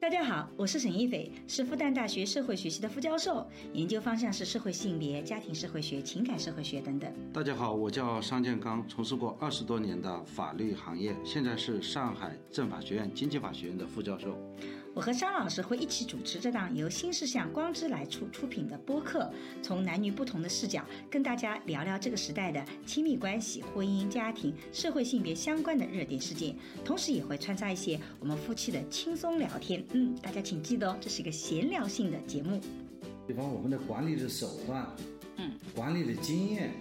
大家好，我是沈一斐，是复旦大学社会学系的副教授，研究方向是社会性别、家庭社会学、情感社会学等等。大家好，我叫商建刚，从事过二十多年的法律行业，现在是上海政法学院经济法学院的副教授。我和张老师会一起主持这档由新事项光之来处出品的播客，从男女不同的视角跟大家聊聊这个时代的亲密关系、婚姻、家庭、社会性别相关的热点事件，同时也会穿插一些我们夫妻的轻松聊天。嗯，大家请记得哦，这是一个闲聊性的节目。比方我们的管理的手段，嗯，管理的经验，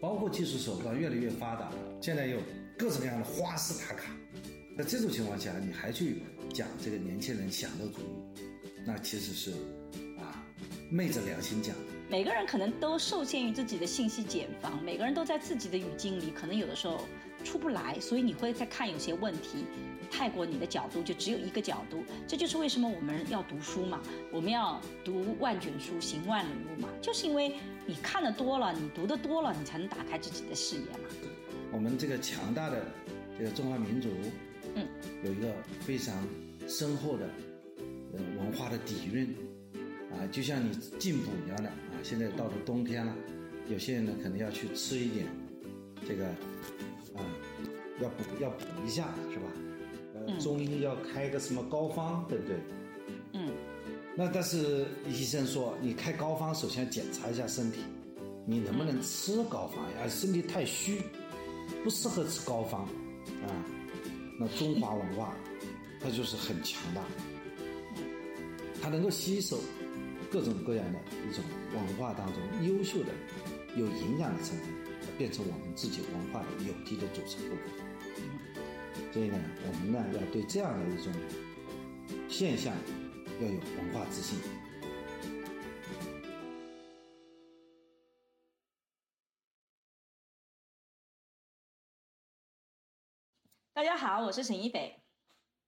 包括技术手段越来越发达，现在有各种各样的花式打卡。在这种情况下，你还去讲这个年轻人享乐主义，那其实是啊昧着良心讲。每个人可能都受限于自己的信息茧房，每个人都在自己的语境里，可能有的时候出不来，所以你会在看有些问题，太过你的角度就只有一个角度。这就是为什么我们要读书嘛，我们要读万卷书，行万里路嘛，就是因为你看的多了，你读的多了，你才能打开自己的视野嘛。我们这个强大的这个中华民族。有一个非常深厚的呃文化的底蕴啊，就像你进补一样的啊。现在到了冬天了，有些人呢可能要去吃一点这个啊，要补要补一下是吧？呃，中医要开个什么膏方，对不对？嗯。那但是医生说，你开膏方首先检查一下身体，你能不能吃膏方呀？身体太虚，不适合吃膏方啊。那中华文化，它就是很强大，它能够吸收各种各样的一种文化当中优秀的、有营养的成分，变成我们自己文化的有机的组成部分。所以呢，我们呢要对这样的一种现象要有文化自信。大家好，我是沈一北。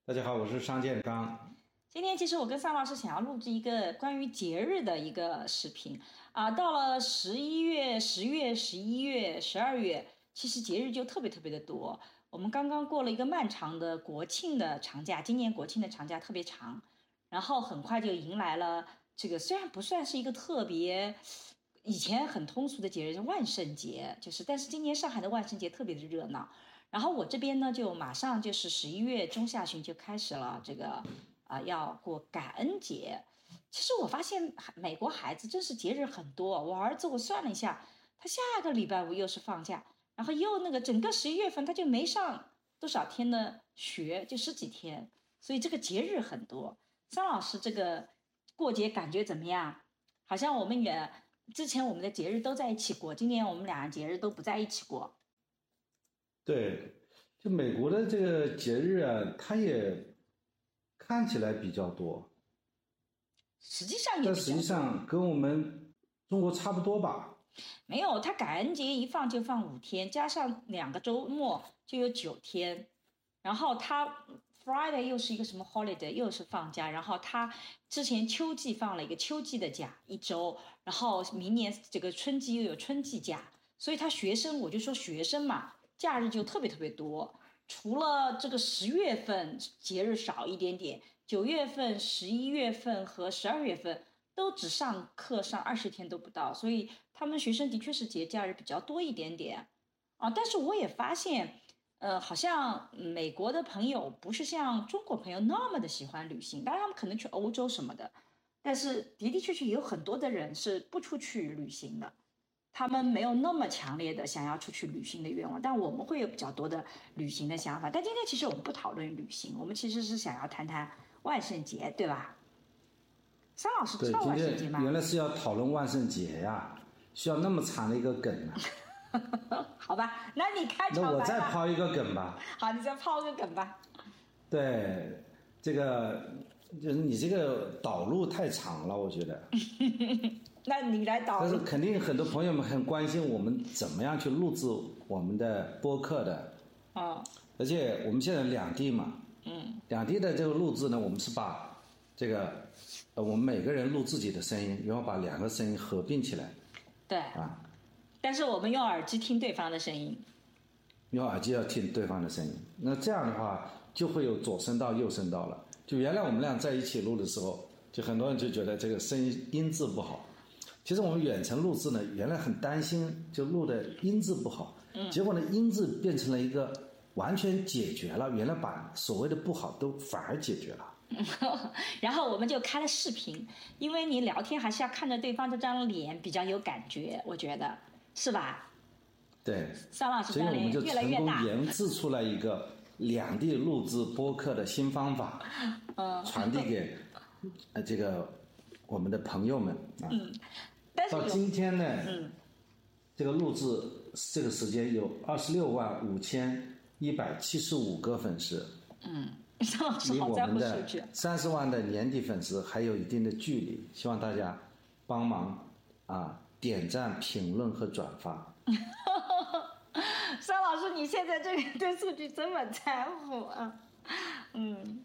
大家好，我是商建刚。今天其实我跟尚老师想要录制一个关于节日的一个视频啊。到了十一月、十月、十一月、十二月，其实节日就特别特别的多。我们刚刚过了一个漫长的国庆的长假，今年国庆的长假特别长，然后很快就迎来了这个虽然不算是一个特别以前很通俗的节日，叫万圣节，就是但是今年上海的万圣节特别的热闹。然后我这边呢，就马上就是十一月中下旬就开始了这个，啊，要过感恩节。其实我发现美国孩子真是节日很多。我儿子我算了一下，他下个礼拜五又是放假，然后又那个整个十一月份他就没上多少天的学，就十几天。所以这个节日很多。张老师这个过节感觉怎么样？好像我们也之前我们的节日都在一起过，今年我们俩节日都不在一起过。对，就美国的这个节日啊，它也看起来比较多，实际上也但实际上跟我们中国差不多吧？没有，他感恩节一放就放五天，加上两个周末就有九天，然后他 Friday 又是一个什么 holiday，又是放假，然后他之前秋季放了一个秋季的假一周，然后明年这个春季又有春季假，所以他学生我就说学生嘛。假日就特别特别多，除了这个十月份节日少一点点，九月份、十一月份和十二月份都只上课上二十天都不到，所以他们学生的确是节假日比较多一点点啊。但是我也发现，呃，好像美国的朋友不是像中国朋友那么的喜欢旅行，当然他们可能去欧洲什么的，但是的的确确有很多的人是不出去旅行的。他们没有那么强烈的想要出去旅行的愿望，但我们会有比较多的旅行的想法。但今天其实我们不讨论旅行，我们其实是想要谈谈万圣节，对吧？桑老师知道万圣节吗？原来是要讨论万圣节呀，需要那么长的一个梗呢？好吧，那你开场那我再抛一个梗吧。好，你再抛个梗吧。对，这个就是你这个导入太长了，我觉得。那你来导。但是肯定很多朋友们很关心我们怎么样去录制我们的播客的。啊。而且我们现在两地嘛。嗯。两地的这个录制呢，我们是把这个，呃，我们每个人录自己的声音，然后把两个声音合并起来。对。啊。但是我们用耳机听对方的声音。用耳机要听对方的声音，那这样的话就会有左声道、右声道了。就原来我们俩在一起录的时候，就很多人就觉得这个声音音质不好。其实我们远程录制呢，原来很担心就录的音质不好，结果呢音质变成了一个完全解决了，原来把所谓的不好都反而解决了。然后我们就开了视频，因为你聊天还是要看着对方这张脸比较有感觉，我觉得是吧？对，桑老师所以我们就越来越大。成功研制出来一个两地录制播客的新方法，嗯，传递给呃这个我们的朋友们啊。嗯，但是到今天呢，嗯，这个录制这个时间有二十六万五千一百七十五个粉丝，嗯，桑老师离我们的。三十万的年底粉丝还有一定的距离，希望大家帮忙啊点赞、评论和转发。桑老师，你现在这个对数据这么在乎啊？嗯，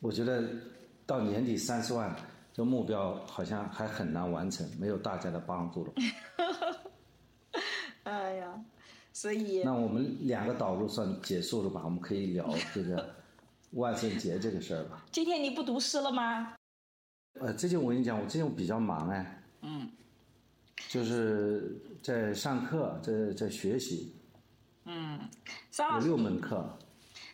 我觉得到年底三十万这目标好像还很难完成，没有大家的帮助了。哎呀，所以那我们两个导入算结束了吧？我们可以聊这个 万圣节这个事儿吧。今天你不读诗了吗？呃，最近我跟你讲，我最近比较忙哎，嗯就是在上课，在在学习，嗯，有六门课。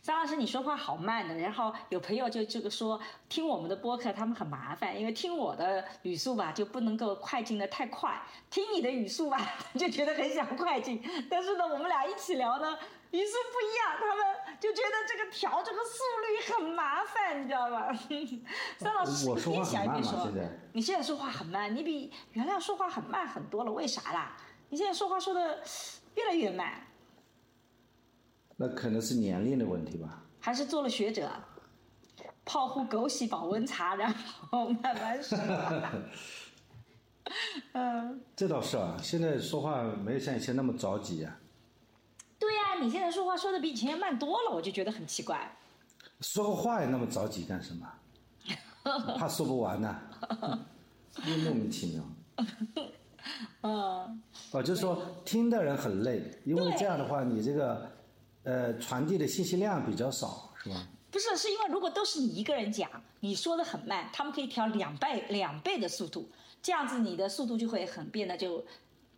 张老师，你说话好慢的。然后有朋友就这个说，听我们的播客他们很麻烦，因为听我的语速吧就不能够快进的太快，听你的语速吧 就觉得很想快进。但是呢，我们俩一起聊呢，语速不一样，他们就觉得这个调这个速率很麻烦，你知道吧？张老师，我说话你边想一边说很慢嘛现在，你现在说话很慢，你比原来说话很慢很多了，为啥啦？你现在说话说的越来越慢。那可能是年龄的问题吧。还是做了学者，泡壶枸杞保温茶，然后慢慢说。嗯，这倒是啊，现在说话没有像以前那么着急啊，对呀、你现在说话说的比以前慢多了，我就觉得很奇怪。说个话也那么着急干什么？怕说不完呢，又莫名其妙。嗯，哦，就是说听的人很累，因为这样的话，你这个呃传递的信息量比较少，是吧？不是，是因为如果都是你一个人讲，你说的很慢，他们可以调两倍两倍的速度，这样子你的速度就会很变得就，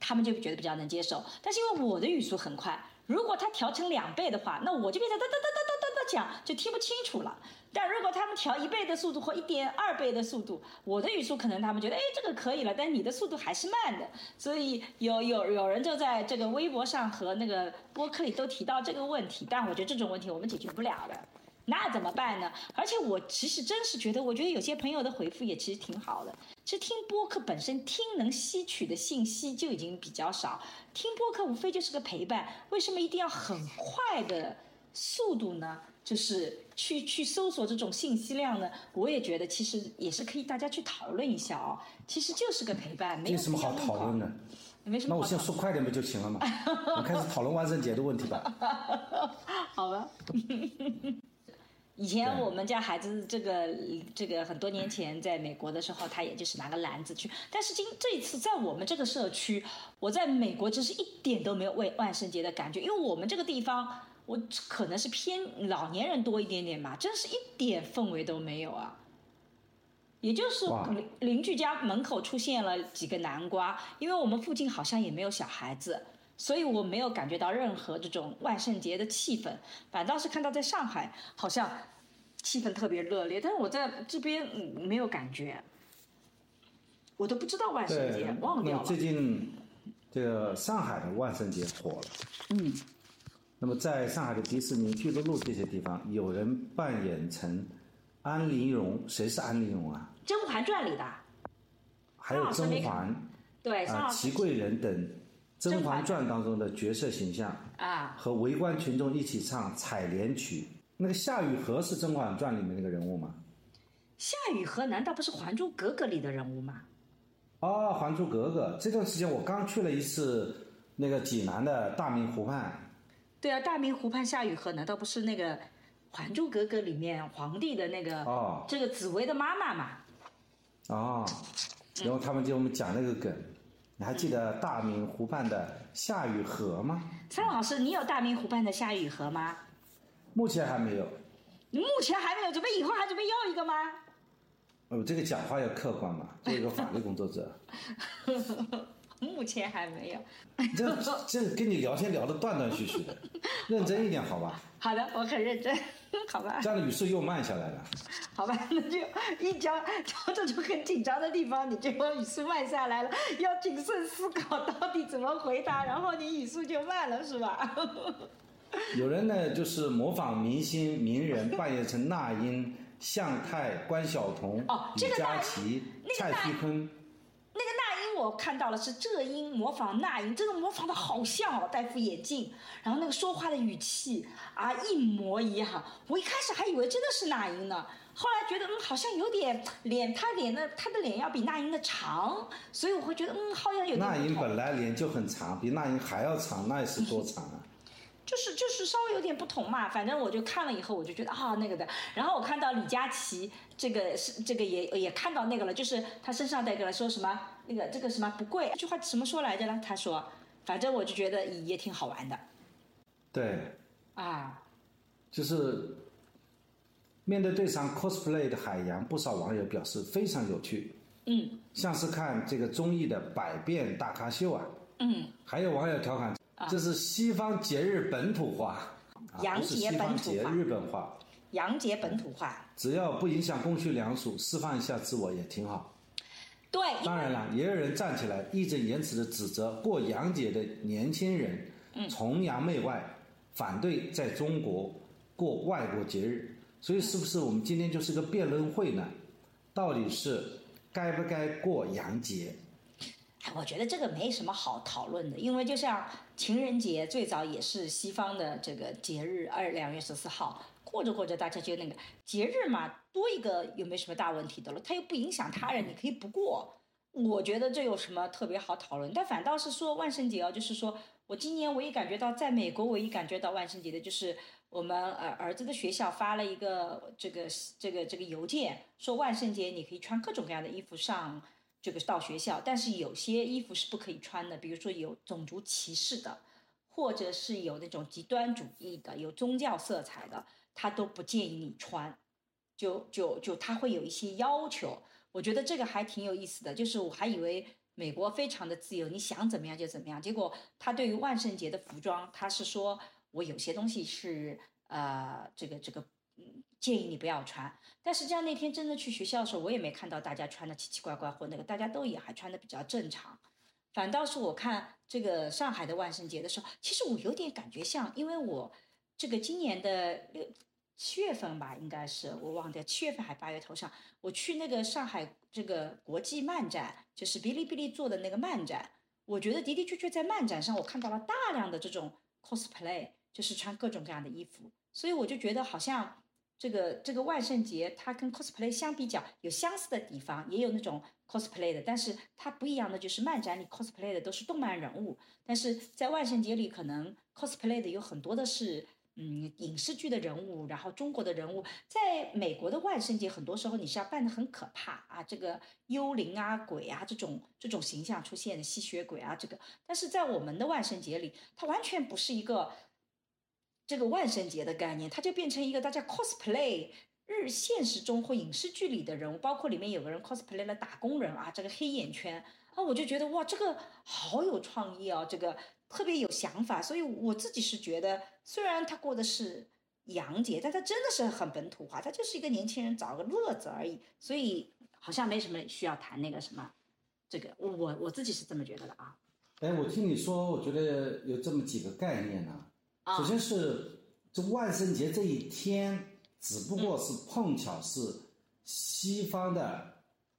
他们就觉得比较能接受。但是因为我的语速很快，如果他调成两倍的话，那我就变成哒哒哒哒哒哒哒讲，就听不清楚了。但如果他们调一倍的速度或一点二倍的速度，我的语速可能他们觉得哎这个可以了，但你的速度还是慢的。所以有有有人就在这个微博上和那个播客里都提到这个问题，但我觉得这种问题我们解决不了的。那怎么办呢？而且我其实真是觉得，我觉得有些朋友的回复也其实挺好的。其实听播客本身听能吸取的信息就已经比较少，听播客无非就是个陪伴。为什么一定要很快的速度呢？就是去去搜索这种信息量呢？我也觉得其实也是可以大家去讨论一下哦。其实就是个陪伴，没有有什么好讨论的？没什么。那我现在说快点不就行了吗？我们开始讨论万圣节的问题吧。好吧。以前我们家孩子这个这个很多年前在美国的时候，他也就是拿个篮子去。但是今这一次在我们这个社区，我在美国真是一点都没有为万圣节的感觉，因为我们这个地方，我可能是偏老年人多一点点吧，真是一点氛围都没有啊。也就是哇邻邻居家门口出现了几个南瓜，因为我们附近好像也没有小孩子，所以我没有感觉到任何这种万圣节的气氛。反倒是看到在上海好像气氛特别热烈，但是我在这边嗯没有感觉，我都不知道万圣节，忘掉了最。近这个上海的万圣节火了。嗯，那么在上海的迪士尼、巨鹿路这些地方，有人扮演成安陵容，谁是安陵容啊？《甄嬛传》里的，还有甄嬛对，啊、上祺贵人等《甄嬛传》当中的角色形象，啊，和围观群众一起唱采莲曲。那个夏雨荷是《甄嬛传》里面那个人物吗？夏雨荷难道不是《还珠格格》里的人物吗？哦，《还珠格格》这段时间我刚去了一次那个济南的大明湖畔，对啊，大明湖畔夏雨荷难道不是那个《还珠格格》里面皇帝的那个、哦这个紫薇的妈妈嘛？哦，然后他们给我们讲那个梗，你还记得大明湖畔的夏雨荷吗？苍老师，你有大明湖畔的夏雨荷吗？目前还没有，你目前还没有准备，以后还准备要一个吗？哦，这个讲话要客观嘛，做一个法律工作者。目前还没有。这这跟你聊天聊的断断续续的，认真一点好吧？好的，我很认真，好吧。这样的语速又慢下来了。好吧，那就一讲讲这种很紧张的地方，你就语速慢下来了，要谨慎思考到底怎么回答，然后你语速就慢了，是吧？有人呢，就是模仿明星名人扮演成那英、向太、关晓彤、李佳琦、蔡徐坤。我看到了，是这英模仿那英，真的模仿的好像哦，戴副眼镜，然后那个说话的语气啊一模一样。我一开始还以为真的是那英呢，后来觉得嗯好像有点脸，他脸的他的脸要比那英的长，所以我会觉得嗯好像有点。那英本来脸就很长，比那英还要长，那也是多长啊。就是就是稍微有点不同嘛，反正我就看了以后，我就觉得啊那个的。然后我看到李佳琦这个是这个也也看到那个了，就是他身上带个说什么那个这个什么不贵，这句话怎么说来着呢？他说，反正我就觉得也挺好玩的。对。啊。就是面对这场 cosplay 的海洋，不少网友表示非常有趣。嗯。像是看这个综艺的百变大咖秀啊。嗯。还有网友调侃。这是西方节日本土化，洋节本土化，日本化，洋节本土化。只要不影响公序良俗，释放一下自我也挺好。对，当然了，也有人站起来义正言辞的指责过洋节的年轻人崇洋媚外，反对在中国过外国节日。所以，是不是我们今天就是个辩论会呢？到底是该不该过洋节？我觉得这个没什么好讨论的，因为就像情人节最早也是西方的这个节日，二两月十四号过着过着，大家就那个节日嘛，多一个又没什么大问题的了，它又不影响他人，你可以不过。我觉得这有什么特别好讨论？但反倒是说万圣节哦，就是说我今年唯一感觉到，在美国唯一感觉到万圣节的就是我们儿儿子的学校发了一个这个这个这个邮件，说万圣节你可以穿各种各样的衣服上。这个到学校，但是有些衣服是不可以穿的，比如说有种族歧视的，或者是有那种极端主义的、有宗教色彩的，他都不建议你穿。就就就他会有一些要求，我觉得这个还挺有意思的。就是我还以为美国非常的自由，你想怎么样就怎么样，结果他对于万圣节的服装，他是说我有些东西是呃这个这个。建议你不要穿，但实际上那天真的去学校的时候，我也没看到大家穿的奇奇怪怪或那个，大家都也还穿的比较正常。反倒是我看这个上海的万圣节的时候，其实我有点感觉像，因为我这个今年的六七月份吧，应该是我忘掉七月份还八月头上，我去那个上海这个国际漫展，就是哔哩哔哩做的那个漫展，我觉得的的确确在漫展上我看到了大量的这种 cosplay，就是穿各种各样的衣服，所以我就觉得好像。这个这个万圣节，它跟 cosplay 相比较有相似的地方，也有那种 cosplay 的，但是它不一样的就是漫展里 cosplay 的都是动漫人物，但是在万圣节里可能 cosplay 的有很多的是嗯影视剧的人物，然后中国的人物，在美国的万圣节很多时候你是要扮的很可怕啊，这个幽灵啊鬼啊这种这种形象出现的吸血鬼啊这个，但是在我们的万圣节里，它完全不是一个。这个万圣节的概念，它就变成一个大家 cosplay 日现实中或影视剧里的人物，包括里面有个人 cosplay 了打工人啊，这个黑眼圈啊，我就觉得哇，这个好有创意哦，这个特别有想法。所以我自己是觉得，虽然他过的是洋节，但他真的是很本土化，他就是一个年轻人找个乐子而已。所以好像没什么需要谈那个什么，这个我我自己是这么觉得的啊。哎，我听你说，我觉得有这么几个概念呢。首先是这万圣节这一天，只不过是碰巧是西方的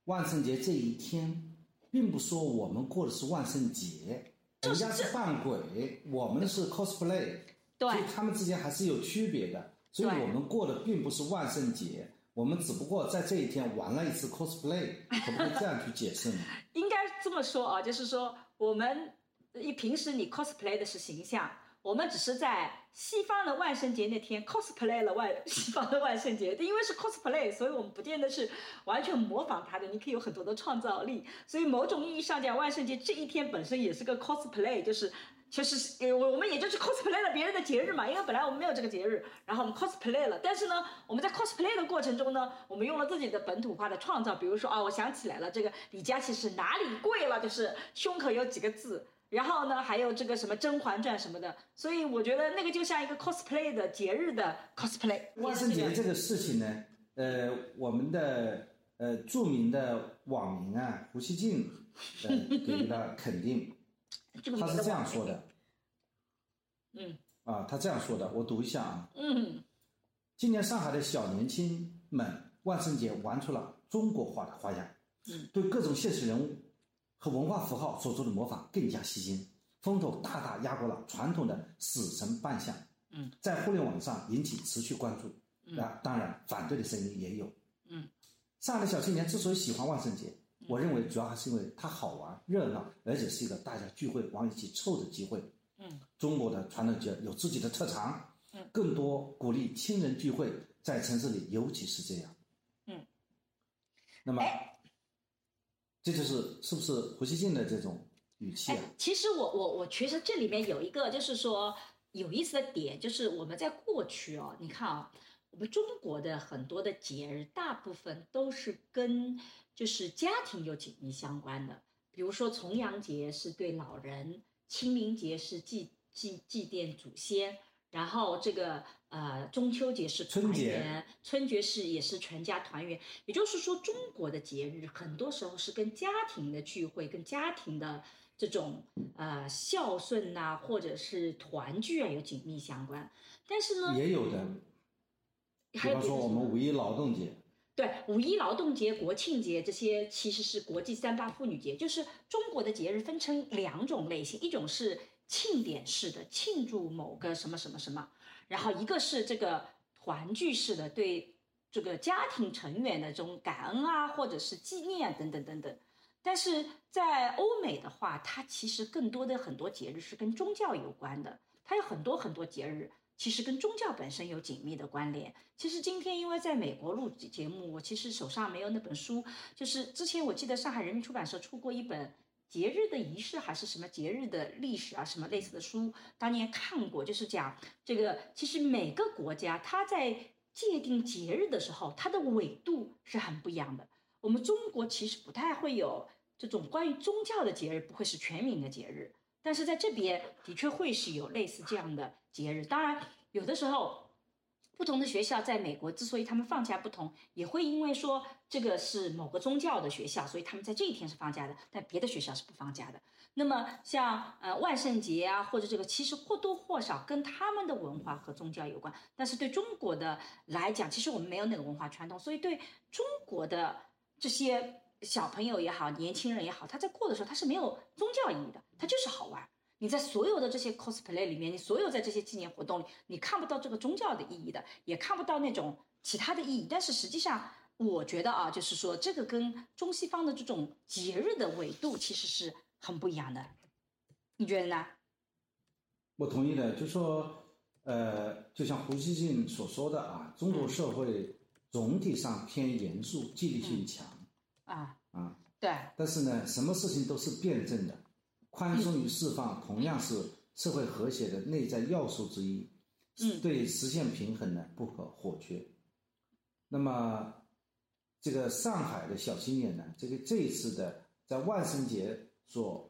万圣节这一天，并不说我们过的是万圣节，人家是扮鬼，我们是 cosplay，所以他们之间还是有区别的。所以我们过的并不是万圣节，我们只不过在这一天玩了一次 cosplay，可不可以这样去解释呢？应该这么说啊，就是说我们一平时你 cosplay 的是形象。我们只是在西方的万圣节那天 cosplay 了万西方的万圣节，因为是 cosplay，所以我们不见得是完全模仿它的，你可以有很多的创造力。所以某种意义上讲，万圣节这一天本身也是个 cosplay，就是就是呃，我我们也就是 cosplay 了别人的节日嘛，因为本来我们没有这个节日，然后我们 cosplay 了。但是呢，我们在 cosplay 的过程中呢，我们用了自己的本土化的创造，比如说啊，我想起来了，这个李佳琦是哪里跪了，就是胸口有几个字，然后呢，还有这个什么《甄嬛传》什么的，所以我觉得那个就像一个 cosplay 的节日的 cosplay。万圣节这个事情呢，呃，我们的呃著名的网民啊，胡锡进，呃，给了肯定。他是这样说的，嗯，啊，他这样说的，我读一下啊，嗯，今年上海的小年轻们万圣节玩出了中国化的花样，嗯，对各种现实人物和文化符号所做的模仿更加吸睛，风头大大压过了传统的死神扮相，嗯，在互联网上引起持续关注，啊，当然反对的声音也有，嗯，上海的小青年之所以喜欢万圣节。我认为主要还是因为它好玩、热闹，而且是一个大家聚会往一起凑的机会。嗯，中国的传统节有自己的特长。嗯，更多鼓励亲人聚会，在城市里尤其是这样。嗯，那么，这就是是不是胡锡进的这种语气啊？其实我我我其实这里面有一个就是说有意思的点，就是我们在过去哦，你看啊，我们中国的很多的节日，大部分都是跟。就是家庭有紧密相关的，比如说重阳节是对老人，清明节是祭祭祭奠祖先，然后这个呃中秋节是团圆，春节是也是全家团圆。也就是说，中国的节日很多时候是跟家庭的聚会、跟家庭的这种呃孝顺呐，或者是团聚啊有紧密相关。但是呢，也有的，比方说我们五一劳动节。对，五一劳动节、国庆节这些其实是国际三八妇女节，就是中国的节日分成两种类型，一种是庆典式的，庆祝某个什么什么什么，然后一个是这个团聚式的，对这个家庭成员的这种感恩啊，或者是纪念等等等等。但是在欧美的话，它其实更多的很多节日是跟宗教有关的，它有很多很多节日。其实跟宗教本身有紧密的关联。其实今天因为在美国录节目，我其实手上没有那本书。就是之前我记得上海人民出版社出过一本节日的仪式还是什么节日的历史啊，什么类似的书，当年看过，就是讲这个。其实每个国家它在界定节日的时候，它的纬度是很不一样的。我们中国其实不太会有这种关于宗教的节日，不会是全民的节日。但是在这边的确会是有类似这样的节日，当然有的时候不同的学校在美国之所以他们放假不同，也会因为说这个是某个宗教的学校，所以他们在这一天是放假的，但别的学校是不放假的。那么像呃万圣节啊或者这个，其实或多或少跟他们的文化和宗教有关。但是对中国的来讲，其实我们没有那个文化传统，所以对中国的这些。小朋友也好，年轻人也好，他在过的时候，他是没有宗教意义的，他就是好玩。你在所有的这些 cosplay 里面，你所有在这些纪念活动里，你看不到这个宗教的意义的，也看不到那种其他的意义。但是实际上，我觉得啊，就是说这个跟中西方的这种节日的纬度其实是很不一样的。你觉得呢？我同意的，就说，呃，就像胡锡进所说的啊，中国社会总体上偏严肃，纪律性强。啊啊，对，但是呢，什么事情都是辩证的，宽松与释放同样是社会和谐的内在要素之一，嗯，对实现平衡呢不可或缺。那么，这个上海的小青年呢，这个这一次的在万圣节所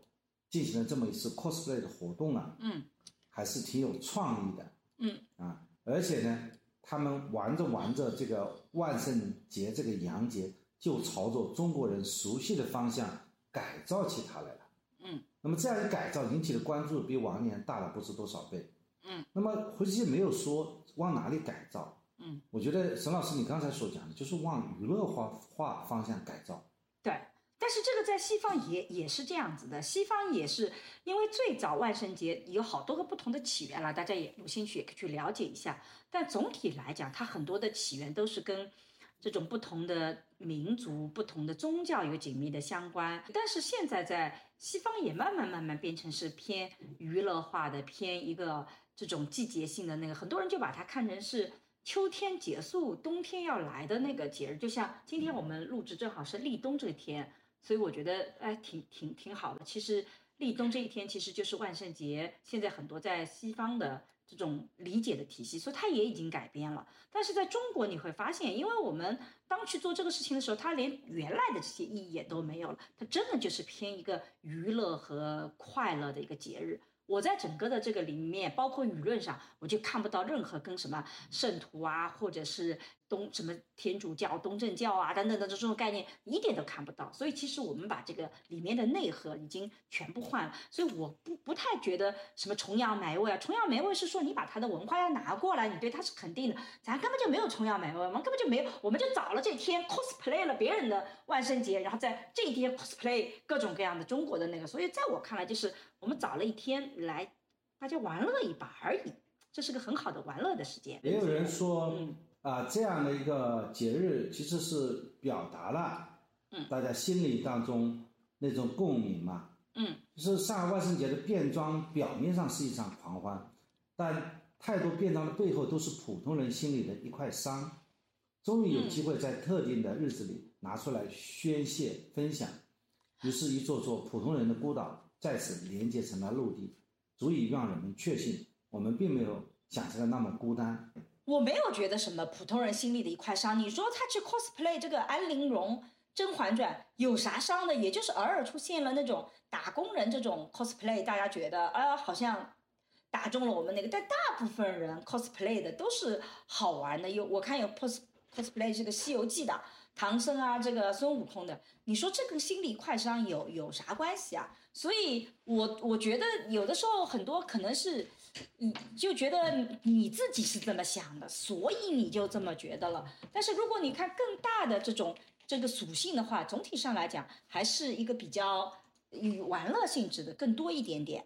进行的这么一次 cosplay 的活动啊，嗯，还是挺有创意的，嗯，啊，而且呢，他们玩着玩着这个万圣节这个洋节。就朝着中国人熟悉的方向改造起它来了。嗯，那么这样一改造引起的关注比往年大了不知多少倍。嗯，那么胡锡进没有说往哪里改造。嗯，我觉得沈老师你刚才所讲的就是往娱乐化化方向改造。对，但是这个在西方也也是这样子的。西方也是因为最早万圣节有好多个不同的起源了，大家也有兴趣也可以去了解一下。但总体来讲，它很多的起源都是跟。这种不同的民族、不同的宗教有紧密的相关，但是现在在西方也慢慢慢慢变成是偏娱乐化的，偏一个这种季节性的那个，很多人就把它看成是秋天结束、冬天要来的那个节日。就像今天我们录制正好是立冬这天，所以我觉得哎挺挺挺好的。其实立冬这一天其实就是万圣节，现在很多在西方的这种理解的体系，所以它也已经改变了。但是在中国你会发现，因为我们当去做这个事情的时候，它连原来的这些意义也都没有了，它真的就是偏一个娱乐和快乐的一个节日。我在整个的这个里面，包括舆论上，我就看不到任何跟什么圣徒啊，或者是。东什么天主教、东正教啊等等的这种概念一点都看不到，所以其实我们把这个里面的内核已经全部换了，所以我不不太觉得什么崇洋媚外啊，崇洋媚外是说你把他的文化要拿过来，你对他是肯定的，咱根本就没有崇洋媚外，我们根本就没有，我们就找了这天 cosplay 了别人的万圣节，然后在这一天 cosplay 各种各样的中国的那个，所以在我看来就是我们找了一天来大家玩乐一把而已，这是个很好的玩乐的时间。也有人说。啊，这样的一个节日其实是表达了，嗯，大家心里当中那种共鸣嘛，嗯，就是上海万圣节的变装，表面上是一场狂欢，但太多变装的背后都是普通人心里的一块伤，终于有机会在特定的日子里拿出来宣泄分享，于是，一座座普通人的孤岛再次连接成了陆地，足以让人们确信我们并没有想象的那么孤单。我没有觉得什么普通人心里的一块伤。你说他去 cosplay 这个安陵容、甄嬛传有啥伤的？也就是偶尔出现了那种打工人这种 cosplay，大家觉得啊好像打中了我们那个。但大部分人 cosplay 的都是好玩的。有我看有 cos cosplay 这个《西游记》的唐僧啊，这个孙悟空的。你说这跟心里一块伤有有啥关系啊？所以我我觉得有的时候很多可能是。你就觉得你自己是这么想的，所以你就这么觉得了。但是如果你看更大的这种这个属性的话，总体上来讲还是一个比较与玩乐性质的更多一点点。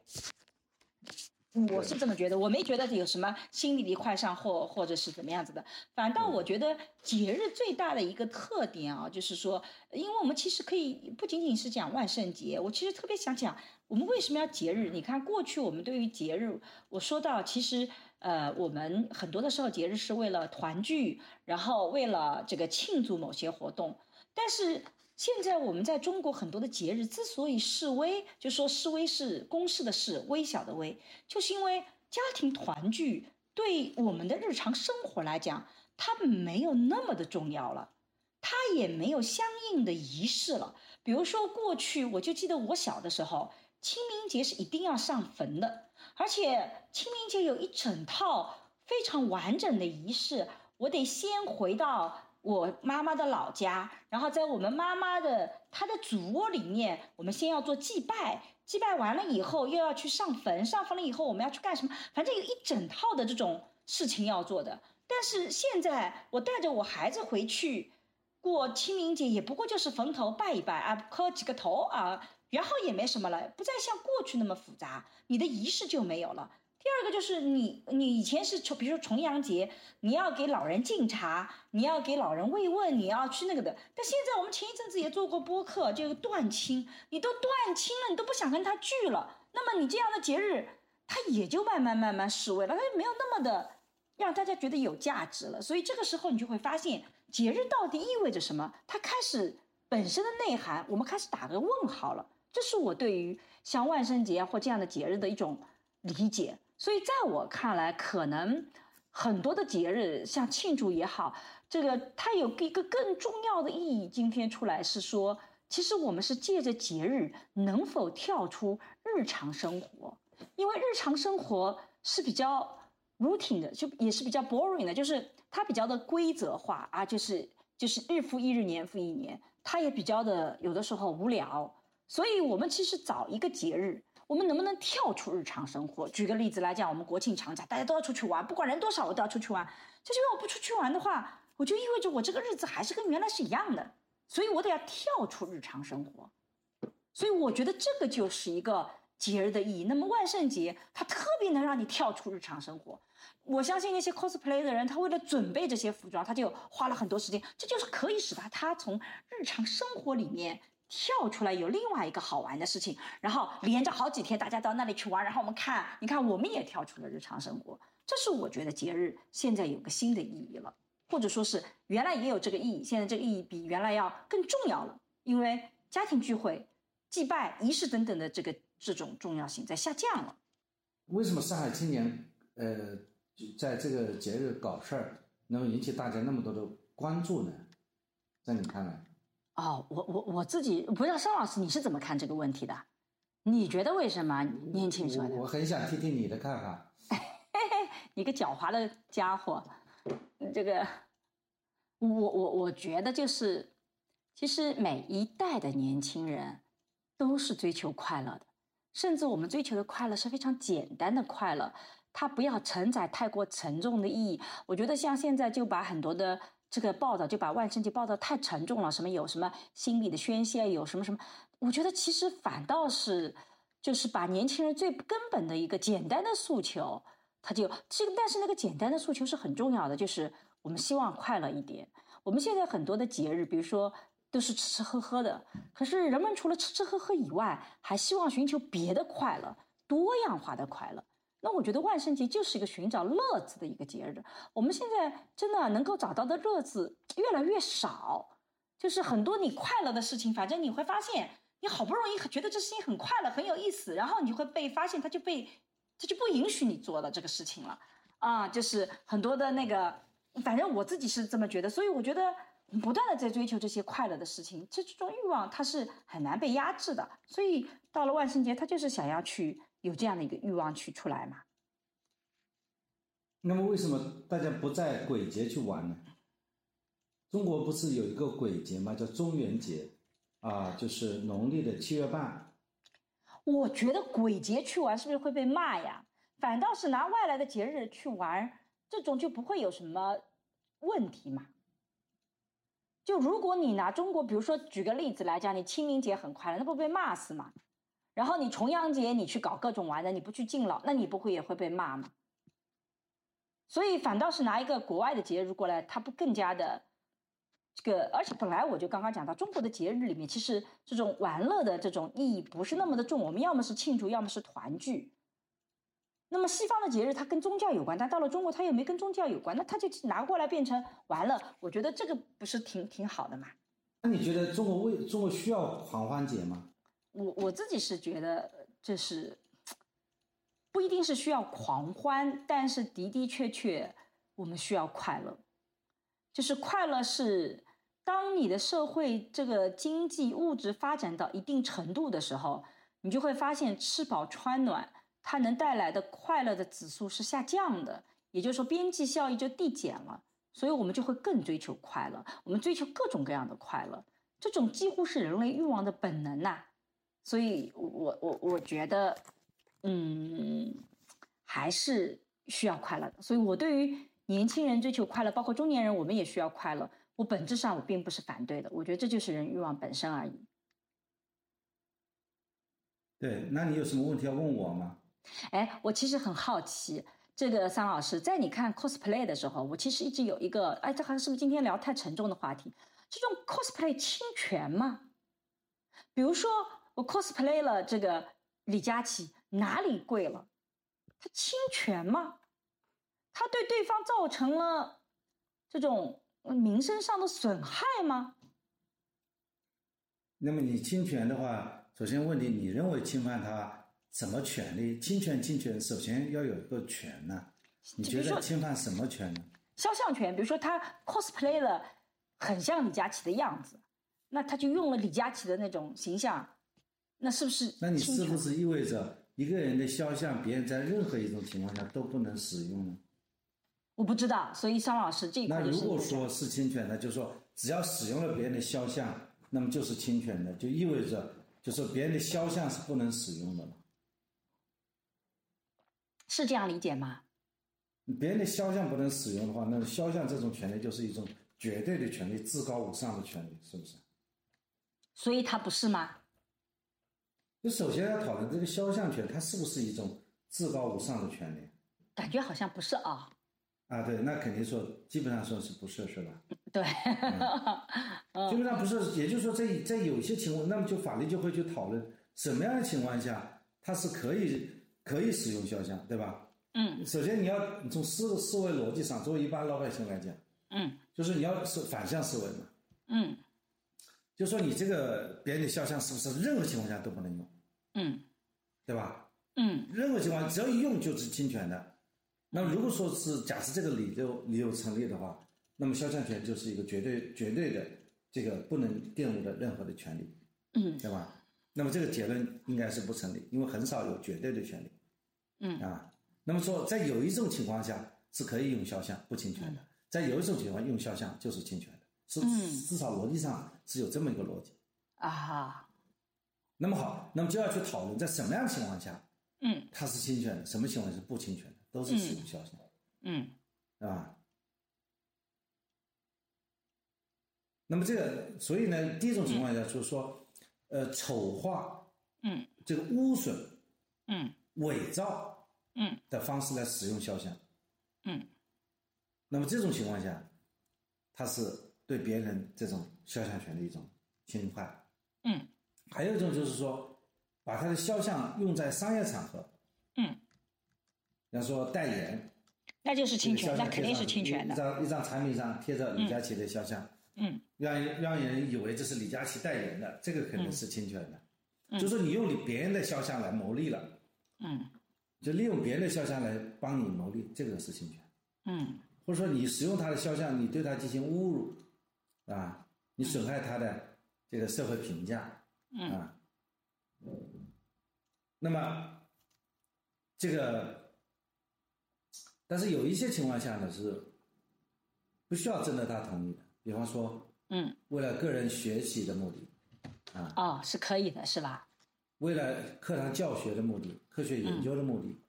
我是这么觉得，我没觉得有什么心里的快上或或者是怎么样子的。反倒我觉得节日最大的一个特点啊，就是说，因为我们其实可以不仅仅是讲万圣节，我其实特别想讲。我们为什么要节日？你看，过去我们对于节日，我说到，其实，呃，我们很多的时候节日是为了团聚，然后为了这个庆祝某些活动。但是现在我们在中国很多的节日之所以示威，就说示威是公示的示，微小的微，就是因为家庭团聚对我们的日常生活来讲，它没有那么的重要了，它也没有相应的仪式了。比如说过去，我就记得我小的时候。清明节是一定要上坟的，而且清明节有一整套非常完整的仪式。我得先回到我妈妈的老家，然后在我们妈妈的她的主窝里面，我们先要做祭拜，祭拜完了以后又要去上坟，上坟了以后我们要去干什么？反正有一整套的这种事情要做的。但是现在我带着我孩子回去过清明节，也不过就是坟头拜一拜啊，磕几个头啊。然后也没什么了，不再像过去那么复杂，你的仪式就没有了。第二个就是你，你以前是重，比如说重阳节，你要给老人敬茶，你要给老人慰问，你要去那个的。但现在我们前一阵子也做过播客，就断亲，你都断亲了，你都不想跟他聚了，那么你这样的节日，它也就慢慢慢慢失位了，它就没有那么的让大家觉得有价值了。所以这个时候你就会发现，节日到底意味着什么？它开始本身的内涵，我们开始打个问号了。这是我对于像万圣节或这样的节日的一种理解，所以在我看来，可能很多的节日，像庆祝也好，这个它有一个更重要的意义。今天出来是说，其实我们是借着节日能否跳出日常生活，因为日常生活是比较 routine 的，就也是比较 boring 的，就是它比较的规则化啊，就是就是日复一日，年复一年，它也比较的有的时候无聊。所以，我们其实找一个节日，我们能不能跳出日常生活？举个例子来讲，我们国庆长假，大家都要出去玩，不管人多少，我都要出去玩。就是因为我不出去玩的话，我就意味着我这个日子还是跟原来是一样的，所以我得要跳出日常生活。所以，我觉得这个就是一个节日的意义。那么，万圣节它特别能让你跳出日常生活。我相信那些 cosplay 的人，他为了准备这些服装，他就花了很多时间。这就是可以使他他从日常生活里面。跳出来有另外一个好玩的事情，然后连着好几天大家到那里去玩，然后我们看，你看我们也跳出了日常生活，这是我觉得节日现在有个新的意义了，或者说是原来也有这个意义，现在这个意义比原来要更重要了，因为家庭聚会、祭拜、仪式等等的这个这种重要性在下降了。为什么上海青年呃在这个节日搞事儿，能引起大家那么多的关注呢？在你看来？哦，我我我自己不知道，商老师你是怎么看这个问题的？你觉得为什么年轻说的？我很想听听你的看法。你个狡猾的家伙，这个，我我我觉得就是，其实每一代的年轻人都是追求快乐的，甚至我们追求的快乐是非常简单的快乐，它不要承载太过沉重的意义。我觉得像现在就把很多的这个报道就把万圣节报道太沉重了，什么有什么心理的宣泄，有什么什么，我觉得其实反倒是就是把年轻人最根本的一个简单的诉求。他就这个，但是那个简单的诉求是很重要的，就是我们希望快乐一点。我们现在很多的节日，比如说都是吃吃喝喝的，可是人们除了吃吃喝喝以外，还希望寻求别的快乐，多样化的快乐。那我觉得万圣节就是一个寻找乐子的一个节日。我们现在真的能够找到的乐子越来越少，就是很多你快乐的事情，反正你会发现，你好不容易觉得这事情很快乐、很有意思，然后你会被发现，它就被。他就不允许你做了这个事情了，啊，就是很多的那个，反正我自己是这么觉得，所以我觉得不断的在追求这些快乐的事情，这这种欲望它是很难被压制的，所以到了万圣节，他就是想要去有这样的一个欲望去出来嘛。那么为什么大家不在鬼节去玩呢？中国不是有一个鬼节吗？叫中元节，啊，就是农历的七月半。我觉得鬼节去玩是不是会被骂呀？反倒是拿外来的节日去玩，这种就不会有什么问题嘛。就如果你拿中国，比如说举个例子来讲，你清明节很快乐，那不被骂死吗？然后你重阳节你去搞各种玩的，你不去敬老，那你不会也会被骂吗？所以反倒是拿一个国外的节日过来，它不更加的。这个，而且本来我就刚刚讲到，中国的节日里面，其实这种玩乐的这种意义不是那么的重。我们要么是庆祝，要么是团聚。那么西方的节日它跟宗教有关，但到了中国它又没跟宗教有关，那他就拿过来变成玩乐。我觉得这个不是挺挺好的吗？那你觉得中国为中国需要狂欢节吗？我我自己是觉得这是不一定是需要狂欢，但是的的确确我们需要快乐，就是快乐是。当你的社会这个经济物质发展到一定程度的时候，你就会发现吃饱穿暖它能带来的快乐的指数是下降的，也就是说边际效益就递减了，所以我们就会更追求快乐，我们追求各种各样的快乐，这种几乎是人类欲望的本能呐，所以我我我觉得，嗯，还是需要快乐的，所以我对于年轻人追求快乐，包括中年人，我们也需要快乐。我本质上我并不是反对的，我觉得这就是人欲望本身而已。对，那你有什么问题要问我吗？哎，我其实很好奇，这个桑老师在你看 cosplay 的时候，我其实一直有一个，哎，这好像是不是今天聊太沉重的话题？这种 cosplay 侵权吗？比如说我 cosplay 了这个李佳琦，哪里贵了？他侵权吗？他对对方造成了这种？名声上的损害吗？那么你侵权的话，首先问题，你认为侵犯他什么权利？侵权侵权，首先要有一个权呢？你觉得侵犯什么权呢？肖像权，比如说他 cosplay 了很像李佳琦的样子，那他就用了李佳琦的那种形象，那是不是？那你是不是意味着一个人的肖像，别人在任何一种情况下都不能使用呢？我不知道，所以商老师这一块那如果说是侵权的，就是说只要使用了别人的肖像，那么就是侵权的，就意味着就是别人的肖像是不能使用的了。是这样理解吗？别人的肖像不能使用的话，那肖像这种权利就是一种绝对的权利，至高无上的权利，是不是？所以它不是吗？就首先要讨论这个肖像权，它是不是一种至高无上的权利？感觉好像不是啊。啊，对，那肯定说，基本上说是不是，是吧？对，基本上不是，也就是说，在在有些情况，那么就法律就会去讨论什么样的情况下它是可以可以使用肖像，对吧？嗯。首先你要从思思维逻辑上，作为一般老百姓来讲，嗯，就是你要是反向思维嘛，嗯，就说你这个别人的肖像是不是任何情况下都不能用？嗯。对吧？嗯，任何情况只要一用就是侵权的。那如果说是假设这个理由理由成立的话，那么肖像权就是一个绝对绝对的这个不能玷污的任何的权利，嗯，对吧？那么这个结论应该是不成立，因为很少有绝对的权利，嗯啊。那么说，在有一种情况下是可以用肖像不侵权的，在有一种情况用肖像就是侵权的，是至少逻辑上是有这么一个逻辑。啊。那么好，那么就要去讨论在什么样的情况下，嗯，它是侵权的，什么情况是不侵权的，都是使用肖像，嗯，啊。那么这个，所以呢，第一种情况下就是说，呃，丑化，嗯，这个污损，嗯，伪造，嗯。的方式来使用肖像，嗯，那么这种情况下，它是对别人这种肖像权的一种侵犯，嗯，还有一种就是说，把他的肖像用在商业场合，嗯，比方说代言，那就是侵权，那肯定是侵权的。一张一张产品上贴着李佳琦的肖像，嗯，让让人以为这是李佳琦代言的，这个肯定是侵权的。嗯。就是说你用你别人的肖像来牟利了，嗯。就利用别人的肖像来帮你牟利，这个是侵权。嗯。或者说你使用他的肖像，你对他进行侮辱，啊，你损害他的这个社会评价，嗯啊，那么这个，但是有一些情况下呢是不需要征得他同意的，比方说嗯，为了个人学习的目的，啊，哦，是可以的，是吧？为了课堂教学的目的、科学研究的目的，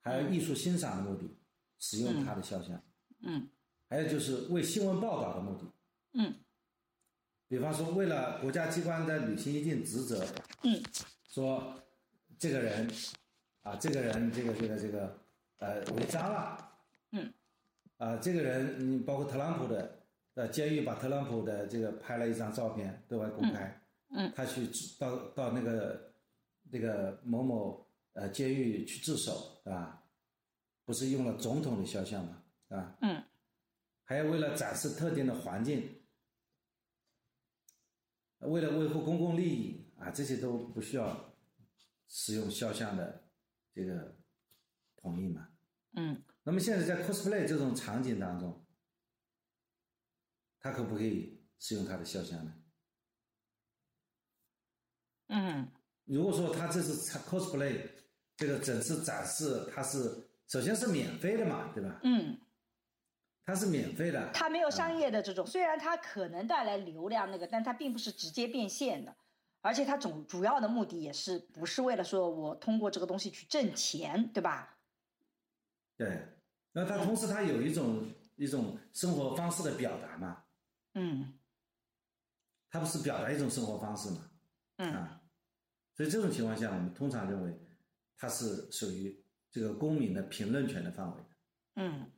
还有艺术欣赏的目的，使用他的肖像。嗯还有就是为新闻报道的目的，嗯比方说为了国家机关在履行一定职责，嗯说这个人啊，这个人这个这个这个呃违章了，嗯，啊，这个人你，包括特朗普的呃监狱把特朗普的这个拍了一张照片对外公开，嗯他去到到那个那个某某呃监狱去自首，对吧？不是用了总统的肖像吗？啊，嗯还要为了展示特定的环境，为了维护公共利益啊，这些都不需要使用肖像的这个同意嘛。嗯那么现在在 cosplay 这种场景当中，他可不可以使用他的肖像呢？嗯如果说他这是 cosplay 这个整次展示，它是首先是免费的嘛，对吧？嗯，它是免费的，它没有商业的这种，虽然它可能带来流量那个，但它并不是直接变现的，而且它总主要的目的也是不是为了说我通过这个东西去挣钱，对吧？对。那它同时它有一种一种生活方式的表达嘛，嗯。它不是表达一种生活方式嘛，嗯。啊，所以这种情况下，我们通常认为它是属于这个公民的评论权的范围的。嗯，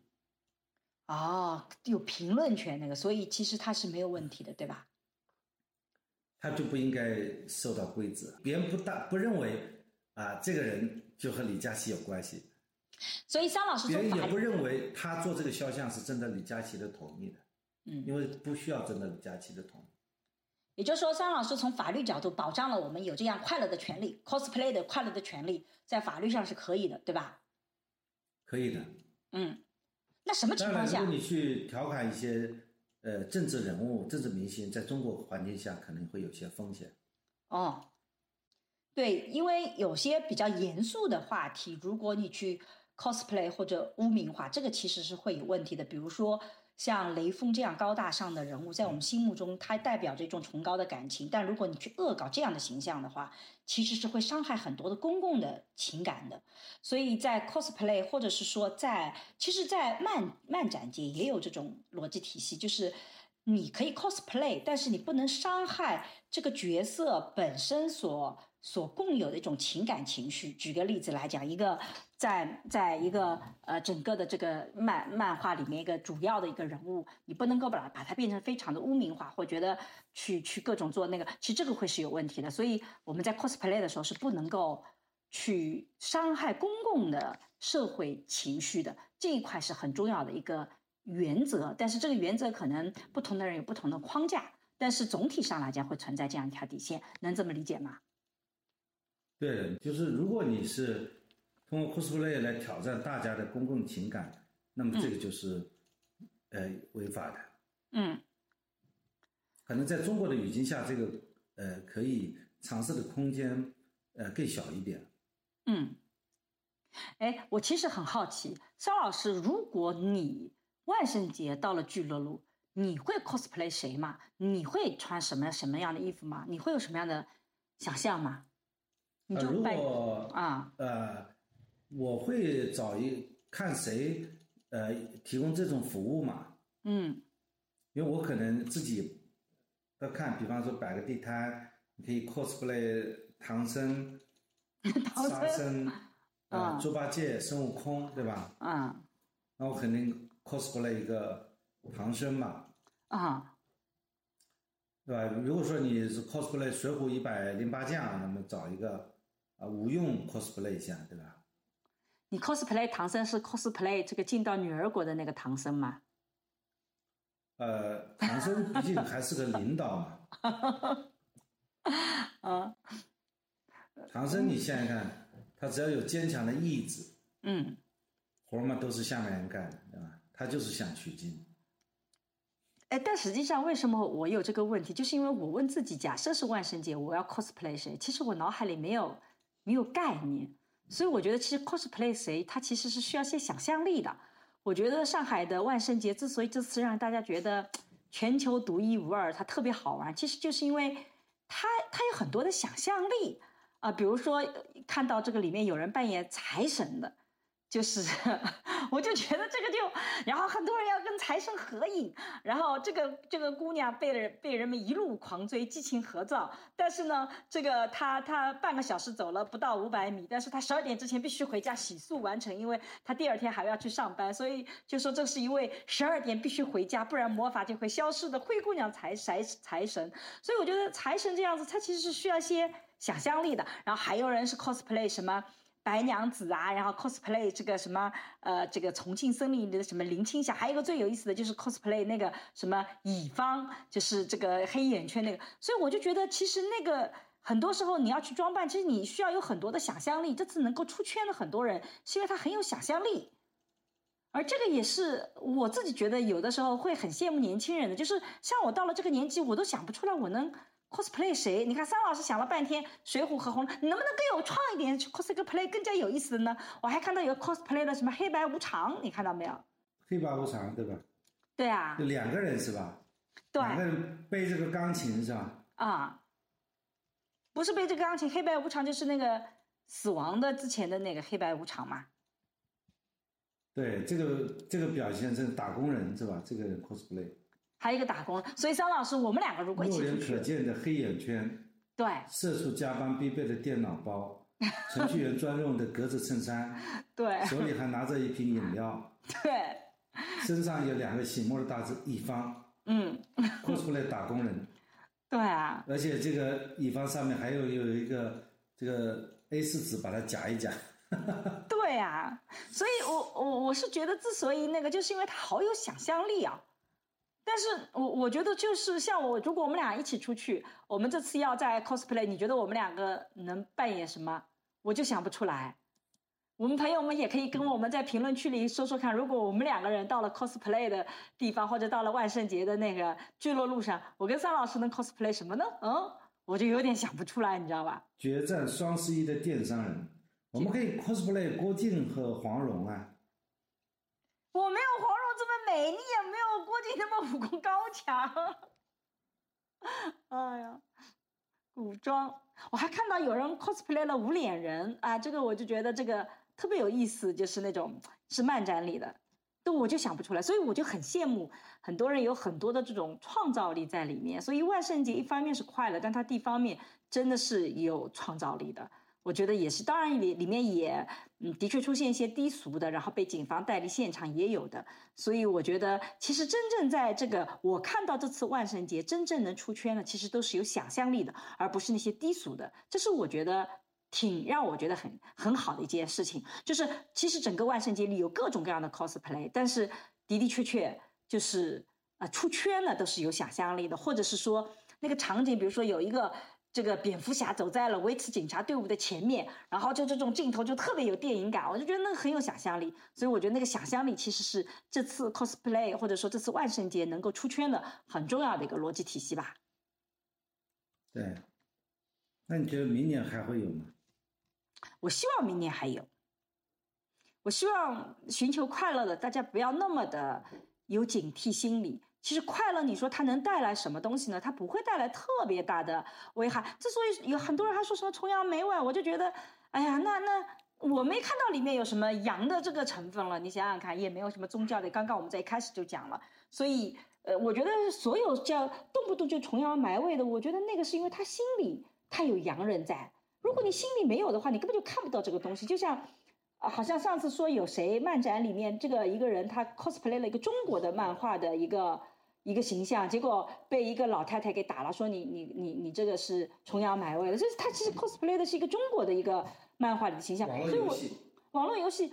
哦，有评论权那个，所以其实他是没有问题的，对吧？他就不应该受到规则，别人不大不认为啊，这个人就和李佳琦有关系，所以桑老师别人也不认为他做这个肖像是征得李佳琦的同意的，嗯，因为不需要征得李佳琦的同意。也就是说，桑老师从法律角度保障了我们有这样快乐的权利，cosplay 的快乐的权利，在法律上是可以的，对吧？可以的。嗯，那什么情况下如果？你去调侃一些呃政治人物、政治明星，在中国环境下可能会有些风险。哦，对，因为有些比较严肃的话题，如果你去 cosplay 或者污名化，这个其实是会有问题的。比如说像雷锋这样高大上的人物，在我们心目中，他代表着一种崇高的感情。但如果你去恶搞这样的形象的话，其实是会伤害很多的公共的情感的。所以在 cosplay 或者是说在，其实，在漫漫展界也有这种逻辑体系，就是你可以 cosplay，但是你不能伤害这个角色本身所所共有的一种情感情绪。举个例子来讲，一个在在一个呃整个的这个漫漫画里面一个主要的一个人物，你不能够把它把它变成非常的污名化，或觉得去去各种做那个，其实这个会是有问题的。所以我们在 cosplay 的时候是不能够去伤害公共的社会情绪的，这一块是很重要的一个原则。但是这个原则可能不同的人有不同的框架，但是总体上来讲会存在这样一条底线，能这么理解吗？对，就是如果你是通过 cosplay 来挑战大家的公共情感，那么这个就是呃违法的。嗯。可能在中国的语境下，这个呃可以尝试的空间呃更小一点。嗯。哎，我其实很好奇，肖老师，如果你万圣节到了聚乐路，你会 cosplay 谁吗？你会穿什么什么样的衣服吗？你会有什么样的想象吗？你就如果啊呃，我会找一看谁呃提供这种服务嘛。嗯。因为我可能自己要看，比方说摆个地摊，你可以 cosplay 唐僧、沙僧。啊，猪八戒、孙悟空，对吧？嗯，那我肯定 cosplay 一个唐僧嘛。啊，对吧？如果说你是 cosplay 水浒一百零八将，那么找一个啊吴用 cosplay 一下，对吧？你 cosplay 唐僧是 cosplay 这个进到女儿国的那个唐僧吗？呃，唐僧毕竟还是个领导嘛。啊。唐僧，你想想看。他只要有坚强的意志，嗯，活嘛都是下面人干的，对吧？他就是想取经。哎，但实际上为什么我有这个问题，就是因为我问自己，假设是万圣节，我要 cosplay 谁？其实我脑海里没有没有概念，所以我觉得其实 cosplay 谁，它其实是需要些想象力的。我觉得上海的万圣节之所以这次让大家觉得 全球独一无二，它特别好玩，其实就是因为它它有很多的想象力。啊，比如说看到这个里面有人扮演财神的，就是 我就觉得这个就，然后很多人要跟财神合影，然后这个这个姑娘被人被人们一路狂追，激情合照，但是呢，这个她她半个小时走了不到五百米，但是她十二点之前必须回家洗漱完成，因为她第二天还要去上班，所以就说这是一位十二点必须回家，不然魔法就会消失的灰姑娘财财财神，所以我觉得财神这样子，他其实是需要些。想象力的，然后还有人是 cosplay 什么白娘子啊，然后 cosplay 这个什么呃这个重庆森林里的什么林青霞，还有一个最有意思的就是 cosplay 那个什么乙方，就是这个黑眼圈那个，所以我就觉得其实那个很多时候你要去装扮，其实你需要有很多的想象力。这次能够出圈的很多人，是因为他很有想象力，而这个也是我自己觉得有的时候会很羡慕年轻人的，就是像我到了这个年纪，我都想不出来我能。Cosplay 谁？你看桑老师想了半天，水浒和红，你能不能更有创意点？cosplay 更加有意思的呢？我还看到有 cosplay 的什么黑白无常，你看到没有？黑白无常，对吧？对啊。两个人是吧？对。两个人背这个钢琴是吧？啊。不是背这个钢琴，黑白无常就是那个死亡的之前的那个黑白无常嘛？对，这个这个表现是打工人是吧？这个 cosplay。还有一个打工，所以张老师，我们两个如果肉眼可见的黑眼圈，对，社畜加班必备的电脑包，程序员专用的格子衬衫，对，手里还拿着一瓶饮料，对，身上有两个醒目的大字“乙方”，嗯，cosplay 打工人，对啊，而且这个乙方上面还有有一个这个 A 四纸把它夹一夹，对啊，所以我我我是觉得，之所以那个，就是因为他好有想象力啊。但是我我觉得就是像我，如果我们俩一起出去，我们这次要在 cosplay，你觉得我们两个能扮演什么？我就想不出来。我们朋友们也可以跟我们在评论区里说说看，如果我们两个人到了 cosplay 的地方，或者到了万圣节的那个聚落路上，我跟桑老师能 cosplay 什么呢？嗯，我就有点想不出来，你知道吧？决战双十一的电商人，我们可以 cosplay 郭靖和黄蓉啊。我没有黄蓉这么美，你也没有郭靖他妈武功高强。哎呀，古装，我还看到有人 cosplay 了无脸人啊，这个我就觉得这个特别有意思，就是那种是漫展里的，都我就想不出来，所以我就很羡慕很多人有很多的这种创造力在里面。所以万圣节一方面是快乐，但它一方面真的是有创造力的。我觉得也是，当然里里面也，嗯，的确出现一些低俗的，然后被警方带离现场也有的。所以我觉得，其实真正在这个我看到这次万圣节真正能出圈的，其实都是有想象力的，而不是那些低俗的。这是我觉得挺让我觉得很很好的一件事情。就是其实整个万圣节里有各种各样的 cosplay，但是的的确确就是啊出圈了都是有想象力的，或者是说那个场景，比如说有一个。这个蝙蝠侠走在了维持警察队伍的前面，然后就这种镜头就特别有电影感，我就觉得那个很有想象力。所以我觉得那个想象力其实是这次 cosplay 或者说这次万圣节能够出圈的很重要的一个逻辑体系吧。对，那你觉得明年还会有吗？我希望明年还有。我希望寻求快乐的大家不要那么的有警惕心理。其实快乐，你说它能带来什么东西呢？它不会带来特别大的危害。之所以有很多人还说什么崇洋媚外，我就觉得，哎呀，那那我没看到里面有什么洋的这个成分了。你想想看，也没有什么宗教的。刚刚我们在一开始就讲了，所以呃，我觉得所有叫动不动就崇洋媚外的，我觉得那个是因为他心里他有洋人在。如果你心里没有的话，你根本就看不到这个东西。就像。啊，好像上次说有谁漫展里面这个一个人他 cosplay 了一个中国的漫画的一个一个形象，结果被一个老太太给打了，说你你你你这个是崇洋媚外的，就是他其实 cosplay 的是一个中国的一个漫画里的形象，所以我网络游戏，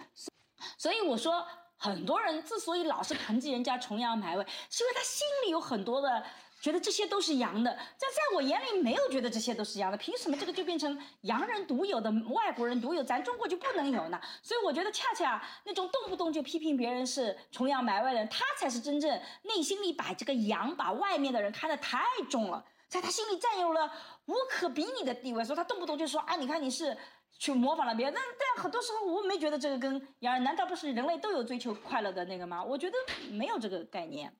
所以我说很多人之所以老是抨击人家崇洋媚外，是因为他心里有很多的。觉得这些都是洋的，在在我眼里没有觉得这些都是洋的，凭什么这个就变成洋人独有的、外国人独有，咱中国就不能有呢？所以我觉得恰恰那种动不动就批评别人是崇洋媚外的人，他才是真正内心里把这个洋把外面的人看得太重了，在他心里占有了无可比拟的地位，所以他动不动就说啊，你看你是去模仿了别人，但但很多时候我没觉得这个跟洋人，难道不是人类都有追求快乐的那个吗？我觉得没有这个概念。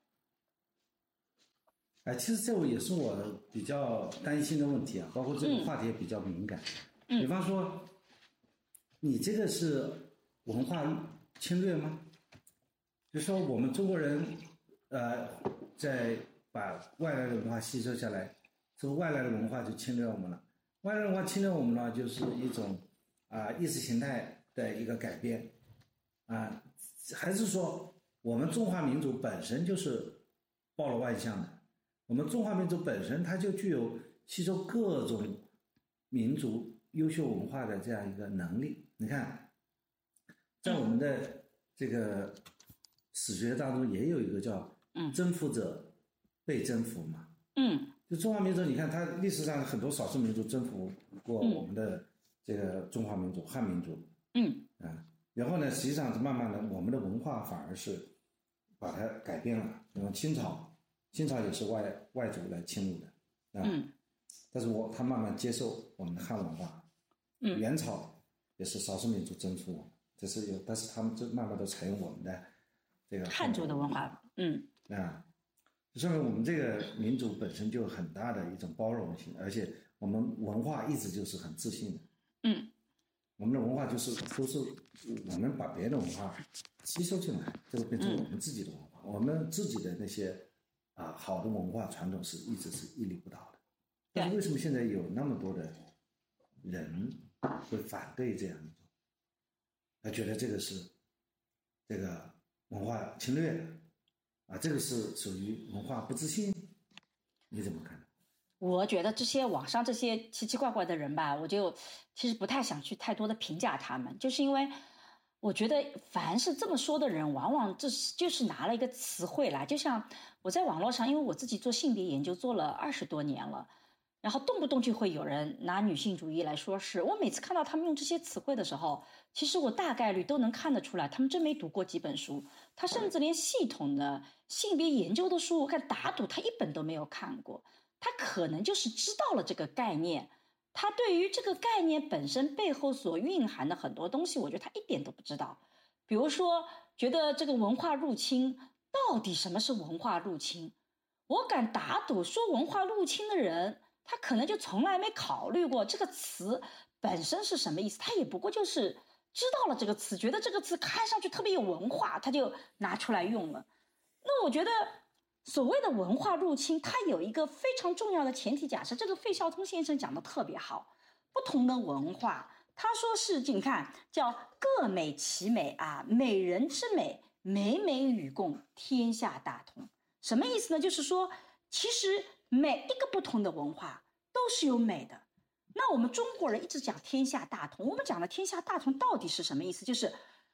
哎，其实这个也是我比较担心的问题啊，包括这个话题也比较敏感。比方说，你这个是文化侵略吗？就说我们中国人，呃，在把外来的文化吸收下来，这个外来的文化就侵略我们了。外来文化侵略我们呢，就是一种啊意识形态的一个改变啊，还是说我们中华民族本身就是暴露万象的？我们中华民族本身，它就具有吸收各种民族优秀文化的这样一个能力。你看，在我们的这个史学当中，也有一个叫“征服者被征服”嘛。嗯。就中华民族，你看它历史上很多少数民族征服过我们的这个中华民族汉民族。嗯。啊，然后呢，实际上是慢慢的，我们的文化反而是把它改变了。那么清朝。清朝也是外外族来侵入的，啊，但是我他慢慢接受我们的汉文化，嗯，元朝也是少数民族征服我们，这是有，但是他们就慢慢都采用我们的这个汉族的文化，嗯，啊，说明我们这个民族本身就有很大的一种包容性，而且我们文化一直就是很自信的，嗯，我们的文化就是都是我们把别人的文化吸收进来，就变成我们自己的文化，我们自己的那些。啊，好的文化传统是一直是屹立不倒的。但是为什么现在有那么多的人会反对这样一种？他觉得这个是这个文化侵略啊，这个是属于文化不自信。你怎么看？我觉得这些网上这些奇奇怪怪的人吧，我就其实不太想去太多的评价他们，就是因为。我觉得凡是这么说的人，往往这是就是拿了一个词汇来，就像我在网络上，因为我自己做性别研究做了二十多年了，然后动不动就会有人拿女性主义来说事。我每次看到他们用这些词汇的时候，其实我大概率都能看得出来，他们真没读过几本书，他甚至连系统的性别研究的书，我看打赌他一本都没有看过，他可能就是知道了这个概念。他对于这个概念本身背后所蕴含的很多东西，我觉得他一点都不知道。比如说，觉得这个文化入侵到底什么是文化入侵？我敢打赌，说文化入侵的人，他可能就从来没考虑过这个词本身是什么意思。他也不过就是知道了这个词，觉得这个词看上去特别有文化，他就拿出来用了。那我觉得。所谓的文化入侵，它有一个非常重要的前提假设，这个费孝通先生讲的特别好。不同的文化，他说是，你看叫各美其美啊，美人之美，美美与共，天下大同。什么意思呢？就是说，其实每一个不同的文化都是有美的。那我们中国人一直讲天下大同，我们讲的天下大同到底是什么意思？就是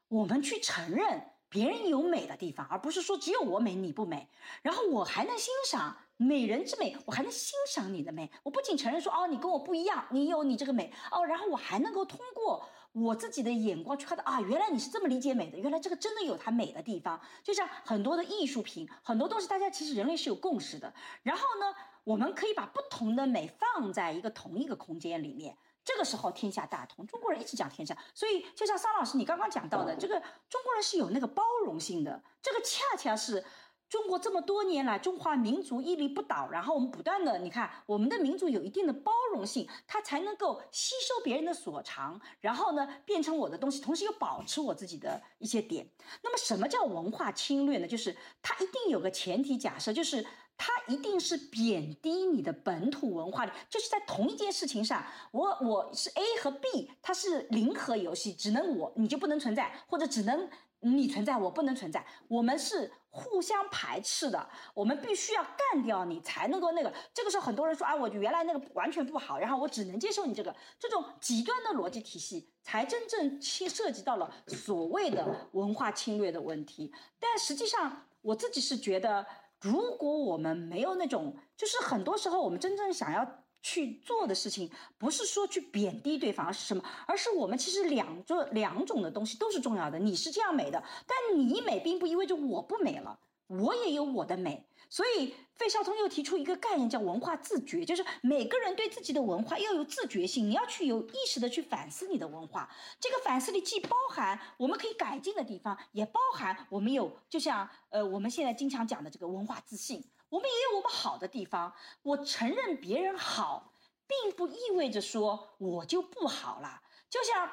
我们去承认别人有美的地方，而不是说只有我美你不美。然后我还能欣赏美人之美，我还能欣赏你的美。我不仅承认说哦，你跟我不一样，你有你这个美哦，然后我还能够通过我自己的眼光去看到啊，原来你是这么理解美的，原来这个真的有它美的地方。就像很多的艺术品，很多东西，大家其实人类是有共识的。然后呢，我们可以把不同的美放在一个同一个空间里面。这个时候天下大同，中国人一直讲天下，所以就像桑老师你刚刚讲到的，这个中国人是有那个包容性的，这个恰恰是中国这么多年来中华民族屹立不倒，然后我们不断的，你看我们的民族有一定的包容性，它才能够吸收别人的所长，然后呢变成我的东西，同时又保持我自己的一些点。那么什么叫文化侵略呢？就是它一定有个前提假设，就是。它一定是贬低你的本土文化的，就是在同一件事情上，我我是 A 和 B，它是零和游戏，只能我你就不能存在，或者只能你存在，我不能存在，我们是互相排斥的，我们必须要干掉你才能够那个。这个时候很多人说啊，我原来那个完全不好，然后我只能接受你这个，这种极端的逻辑体系才真正侵涉及到了所谓的文化侵略的问题。但实际上，我自己是觉得。如果我们没有那种，就是很多时候我们真正想要去做的事情，不是说去贬低对方，而是什么？而是我们其实两就两种的东西都是重要的。你是这样美的，但你美并不意味着我不美了，我也有我的美。所以费孝通又提出一个概念叫文化自觉，就是每个人对自己的文化要有自觉性，你要去有意识的去反思你的文化。这个反思里既包含我们可以改进的地方，也包含我们有，就像呃我们现在经常讲的这个文化自信，我们也有我们好的地方。我承认别人好，并不意味着说我就不好了。就像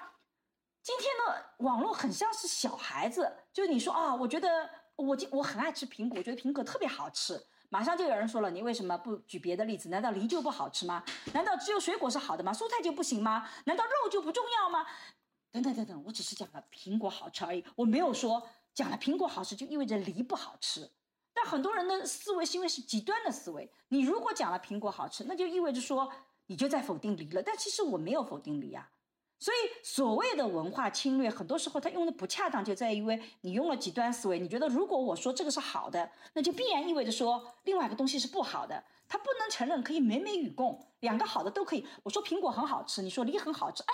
今天的网络很像是小孩子，就是你说啊，我觉得。我就我很爱吃苹果，我觉得苹果特别好吃。马上就有人说了，你为什么不举别的例子？难道梨就不好吃吗？难道只有水果是好的吗？蔬菜就不行吗？难道肉就不重要吗？等等等等，我只是讲了苹果好吃而已，我没有说讲了苹果好吃就意味着梨不好吃。但很多人的思维是因为是极端的思维，你如果讲了苹果好吃，那就意味着说你就在否定梨了。但其实我没有否定梨啊。所以，所谓的文化侵略，很多时候它用的不恰当，就在于你用了极端思维。你觉得，如果我说这个是好的，那就必然意味着说另外一个东西是不好的。它不能承认可以美美与共，两个好的都可以。我说苹果很好吃，你说梨很好吃，哎，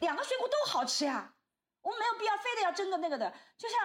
两个水果都好吃呀，我们没有必要非得要争个那个的，就像。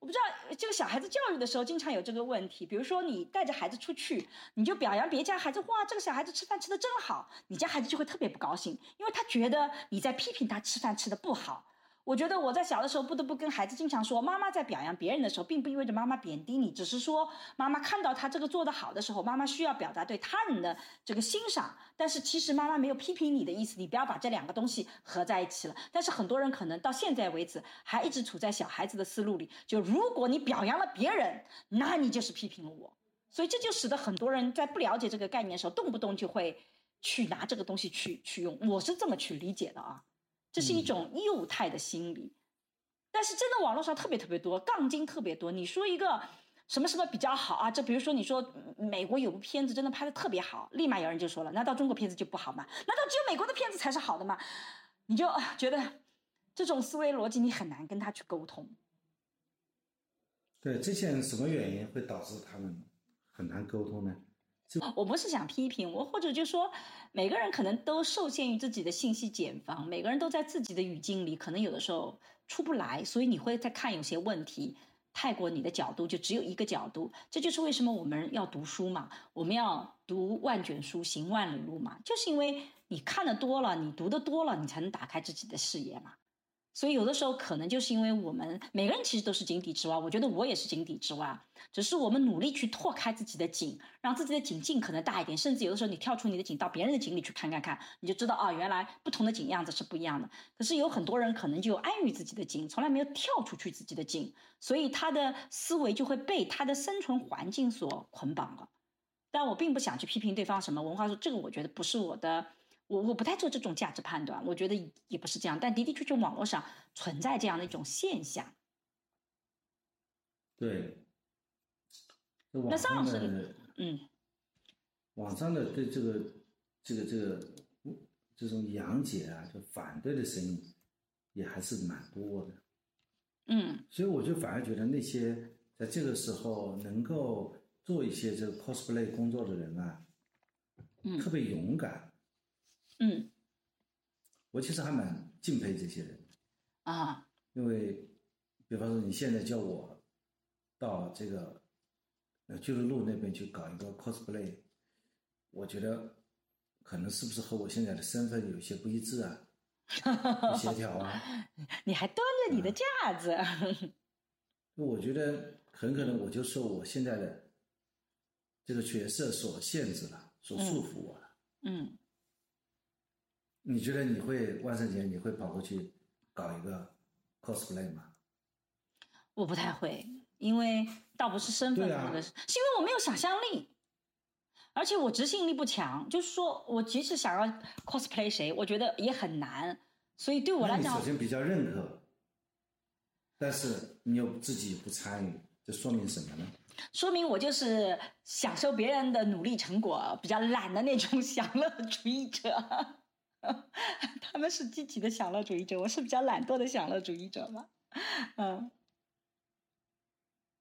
我不知道这个小孩子教育的时候经常有这个问题，比如说你带着孩子出去，你就表扬别家孩子，哇，这个小孩子吃饭吃的真好，你家孩子就会特别不高兴，因为他觉得你在批评他吃饭吃的不好。我觉得我在小的时候不得不跟孩子经常说，妈妈在表扬别人的时候，并不意味着妈妈贬低你，只是说妈妈看到他这个做得好的时候，妈妈需要表达对他人的这个欣赏。但是其实妈妈没有批评你的意思，你不要把这两个东西合在一起了。但是很多人可能到现在为止还一直处在小孩子的思路里，就如果你表扬了别人，那你就是批评了我。所以这就使得很多人在不了解这个概念的时候，动不动就会去拿这个东西去去用。我是这么去理解的啊。这是一种幼态的心理，但是真的网络上特别特别多，杠精特别多。你说一个什么什么比较好啊？就比如说你说美国有部片子真的拍的特别好，立马有人就说了，难道中国片子就不好吗？难道只有美国的片子才是好的吗？你就觉得这种思维逻辑你很难跟他去沟通。对，这些人什么原因会导致他们很难沟通呢？我不是想批评我，或者就说每个人可能都受限于自己的信息茧房，每个人都在自己的语境里，可能有的时候出不来，所以你会在看有些问题，太过你的角度就只有一个角度，这就是为什么我们要读书嘛，我们要读万卷书行万里路嘛，就是因为你看的多了，你读的多了，你才能打开自己的视野嘛。所以有的时候可能就是因为我们每个人其实都是井底之蛙，我觉得我也是井底之蛙，只是我们努力去拓开自己的井，让自己的井尽可能大一点，甚至有的时候你跳出你的井到别人的井里去看看看，你就知道啊，原来不同的井样子是不一样的。可是有很多人可能就安于自己的井，从来没有跳出去自己的井，所以他的思维就会被他的生存环境所捆绑了。但我并不想去批评对方什么文化，说这个我觉得不是我的。我我不太做这种价值判断，我觉得也不是这样，但的的确确网络上存在这样的一种现象。对。那张老师，嗯，网上的对这个这个这个这种杨姐啊，就反对的声音也还是蛮多的。嗯，所以我就反而觉得那些在这个时候能够做一些这个 cosplay 工作的人啊，嗯特别勇敢。嗯。我其实还蛮敬佩这些人，啊，因为比方说你现在叫我到这个呃巨鹿路那边去搞一个 cosplay，我觉得可能是不是和我现在的身份有些不一致啊，不协调啊。你还端着你的架子，我觉得很可能我就受我现在的这个角色所限制了，所束缚我了。嗯，你觉得你会万圣节你会跑过去搞一个 cosplay 吗？我不太会，因为倒不是身份对啊这个事，是因为我没有想象力，而且我执行力不强。就是说我即使想要 cosplay 谁，我觉得也很难。所以对我来讲你首，先比较认可，但是你又自己不参与，这说明什么呢？说明我就是享受别人的努力成果，比较懒的那种 享乐主义者。他们是积极的享乐主义者，我是比较懒惰的享乐主义者嘛。嗯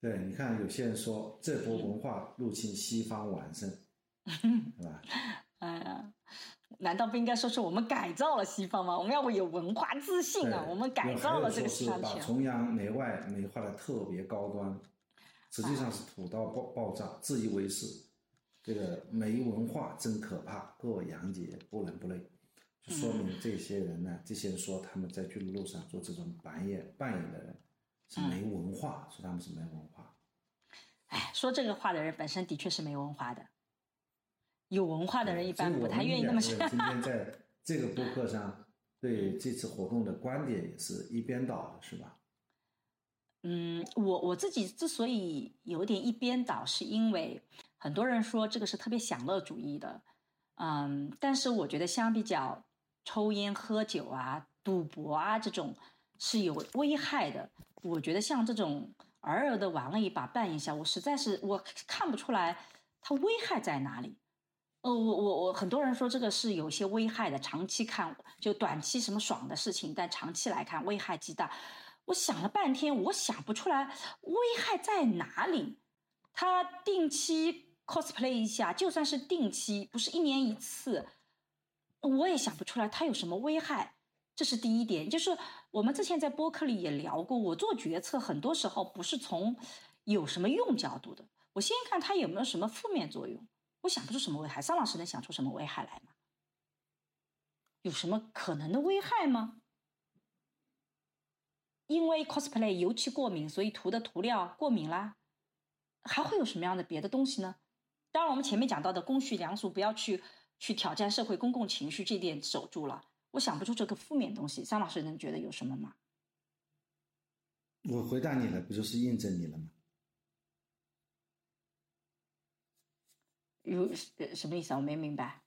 对，你看有些人说这波文化入侵西方完胜，是吧？哎呀，难道不应该说是我们改造了西方吗？我们要有文化自信啊！我们改造了这个西有还有说是把方。崇洋媚外美化的特别高端，实际上是土到爆爆炸，自以为是。这个没文化真可怕，过洋节不伦不类，就说明这些人呢，这些人说他们在巨鹿路上做这种扮演扮演的人是没文化，说他们是没文化。哎，说这个话的人本身的确是没文化的，有文化的人一般不太愿意那么说。今天在这个播客上对这次活动的观点也是一边倒的，是吧？嗯，我我自己之所以有点一边倒，是因为很多人说这个是特别享乐主义的，嗯，但是我觉得相比较抽烟、喝酒啊、赌博啊这种是有危害的。我觉得像这种偶尔的玩了一把、扮一下，我实在是我看不出来它危害在哪里。呃，我我我，很多人说这个是有些危害的，长期看就短期什么爽的事情，但长期来看危害极大。我想了半天，我想不出来危害在哪里。他定期 cosplay 一下，就算是定期，不是一年一次，我也想不出来它有什么危害。这是第一点，就是我们之前在播客里也聊过，我做决策很多时候不是从有什么用角度的，我先看它有没有什么负面作用。我想不出什么危害，桑老师能想出什么危害来吗？有什么可能的危害吗？因为 cosplay 油漆过敏，所以涂的涂料过敏啦。还会有什么样的别的东西呢？当然，我们前面讲到的公序良俗，不要去去挑战社会公共情绪，这点守住了。我想不出这个负面东西，张老师能觉得有什么吗？我回答你了，不就是印证你了吗？有呃什么意思啊？我没明白。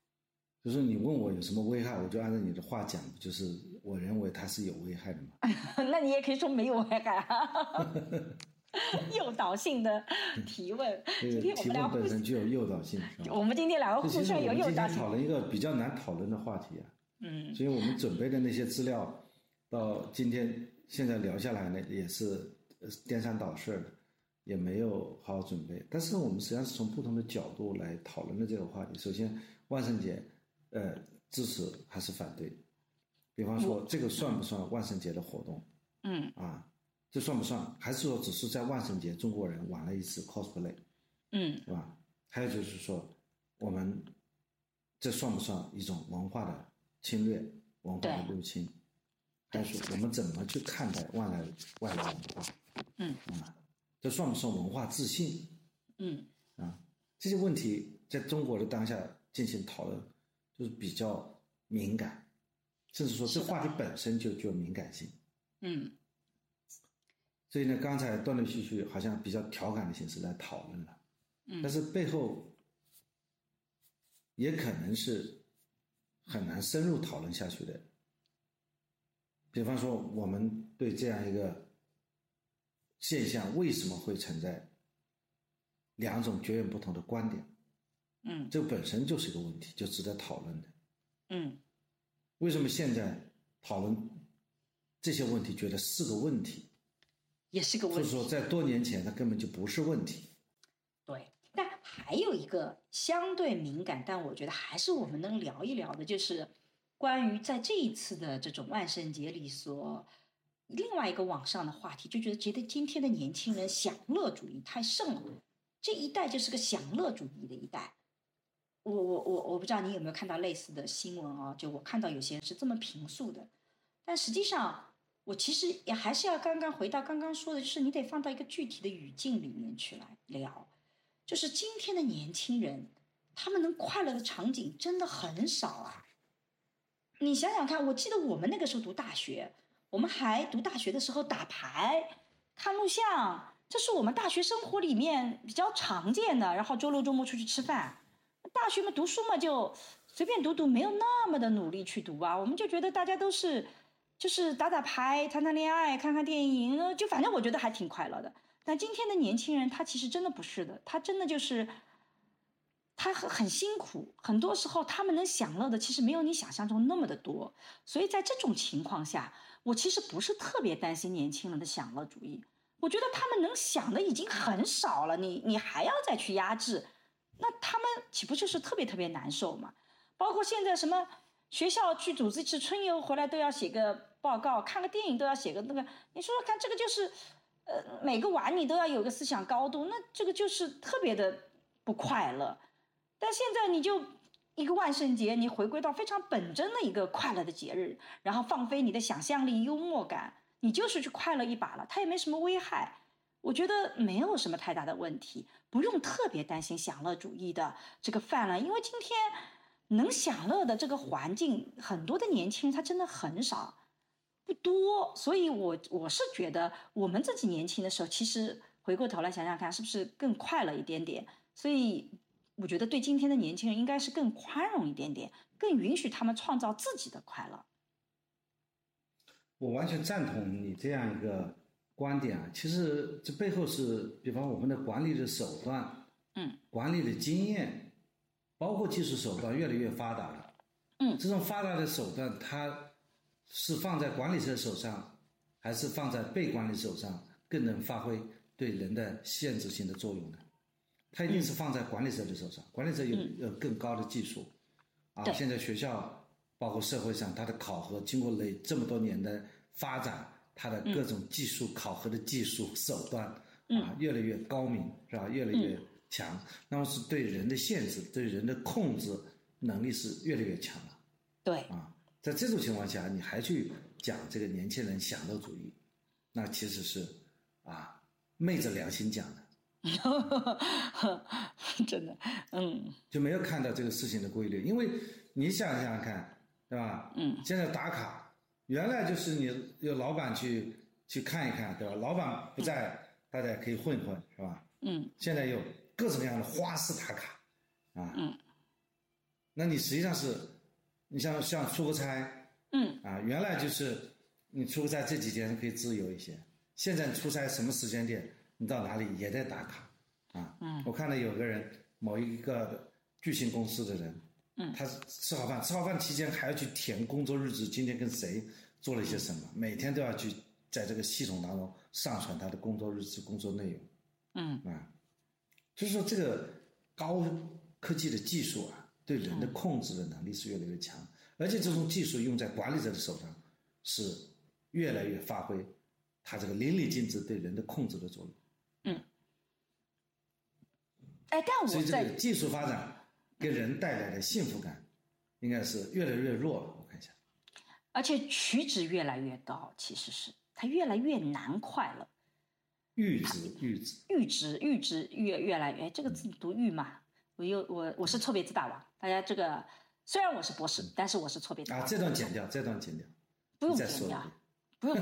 就是你问我有什么危害，我就按照你的话讲，就是我认为它是有危害的嘛。那你也可以说没有危害啊。诱导性的提问，这今天我个提问们俩本身就有诱导性，我们今天两个互相有诱导性。今天讨论一个比较难讨论的话题啊，嗯所以我们准备的那些资料，到今天现在聊下来呢，也是呃颠三倒四的，也没有好好准备。但是我们实际上是从不同的角度来讨论的这个话题。首先，万圣节，呃，支持还是反对？比方说，这个算不算万圣节的活动嗯啊？这算不算？还是说只是在万圣节中国人玩了一次 cosplay？嗯是吧？还有就是说，我们这算不算一种文化的侵略、文化的入侵？还有说我们怎么去看待外来外来文化？嗯啊，这算不算文化自信嗯啊？这些问题在中国的当下进行讨论，就是比较敏感，甚至说这话题本身就具有敏感性。嗯所以呢，刚才断断续续，好像比较调侃的形式来讨论了。嗯但是背后也可能是很难深入讨论下去的。比方说，我们对这样一个现象为什么会存在两种截然不同的观点，嗯这本身就是一个问题，就值得讨论的。嗯为什么现在讨论这些问题觉得是个问题？也是个问题。就是说，在多年前，它根本就不是问题。对，但还有一个相对敏感，但我觉得还是我们能聊一聊的，就是关于在这一次的这种万圣节里所另外一个网上的话题，就觉得觉得今天的年轻人享乐主义太盛了，这一代就是个享乐主义的一代。我我我我不知道你有没有看到类似的新闻啊？就我看到有些人是这么评述的，但实际上。我其实也还是要刚刚回到刚刚说的，就是你得放到一个具体的语境里面去来聊，就是今天的年轻人，他们能快乐的场景真的很少啊。你想想看，我记得我们那个时候读大学，我们还读大学的时候打牌、看录像，这是我们大学生活里面比较常见的。然后周六周末出去吃饭，大学嘛读书嘛就随便读读，没有那么的努力去读啊。我们就觉得大家都是。就是打打牌、谈谈恋爱、看看电影，就反正我觉得还挺快乐的。但今天的年轻人，他其实真的不是的，他真的就是他很很辛苦，很多时候他们能享乐的其实没有你想象中那么的多。所以在这种情况下，我其实不是特别担心年轻人的享乐主义。我觉得他们能想的已经很少了，你你还要再去压制，那他们岂不就是特别特别难受吗？包括现在什么学校去组织一次春游回来都要写个。报告看个电影都要写个那个，你说说看，这个就是，呃，每个碗你都要有个思想高度，那这个就是特别的不快乐。但现在你就一个万圣节，你回归到非常本真的一个快乐的节日，然后放飞你的想象力、幽默感，你就是去快乐一把了，它也没什么危害。我觉得没有什么太大的问题，不用特别担心享乐主义的这个泛滥，因为今天能享乐的这个环境，很多的年轻人他真的很少。不多，所以我我是觉得我们自己年轻的时候，其实回过头来想想看，是不是更快了一点点？所以我觉得对今天的年轻人应该是更宽容一点点，更允许他们创造自己的快乐。我完全赞同你这样一个观点啊！其实这背后是，比方我们的管理的手段，嗯，管理的经验，包括技术手段越来越发达了，嗯，这种发达的手段它。是放在管理者手上，还是放在被管理手上更能发挥对人的限制性的作用呢？它一定是放在管理者的手上，管理者有有更高的技术。啊，现在学校包括社会上，它的考核经过了这么多年的发展，它的各种技术考核的技术手段啊，越来越高明，是吧？越来越强。那么是对人的限制、对人的控制能力是越来越强了。对。啊。在这种情况下，你还去讲这个年轻人享乐主义，那其实是啊昧着良心讲的，真的，嗯，就没有看到这个事情的规律。因为你想想看，对吧？嗯，现在打卡，原来就是你有老板去去看一看，对吧？老板不在，大家可以混一混，是吧？嗯，现在有各种各样的花式打卡，啊，嗯，那你实际上是。你像像出个差，嗯，啊，原来就是你出个差这几天可以自由一些，现在你出差什么时间点，你到哪里也在打卡，啊，嗯，我看到有个人某一个巨星公司的人，嗯，他吃好饭，吃好饭期间还要去填工作日志，今天跟谁做了一些什么，每天都要去在这个系统当中上传他的工作日志、工作内容，嗯，啊，就是说这个高科技的技术啊。对人的控制的能力是越来越强，而且这种技术用在管理者的手上，是越来越发挥它这个淋漓尽致对人的控制的作用。嗯。哎，但我所以这个技术发展给人带来的幸福感，应该是越来越弱了。我看一下。而且取值越来越高，其实是它越来越难快乐。阈值，阈值，阈值，阈值越越来越，这个字读阈嘛？我又我我是错别字大王，大家这个虽然我是博士，但是我是错别字。啊，这段剪掉，这段剪掉，不用剪掉，不用，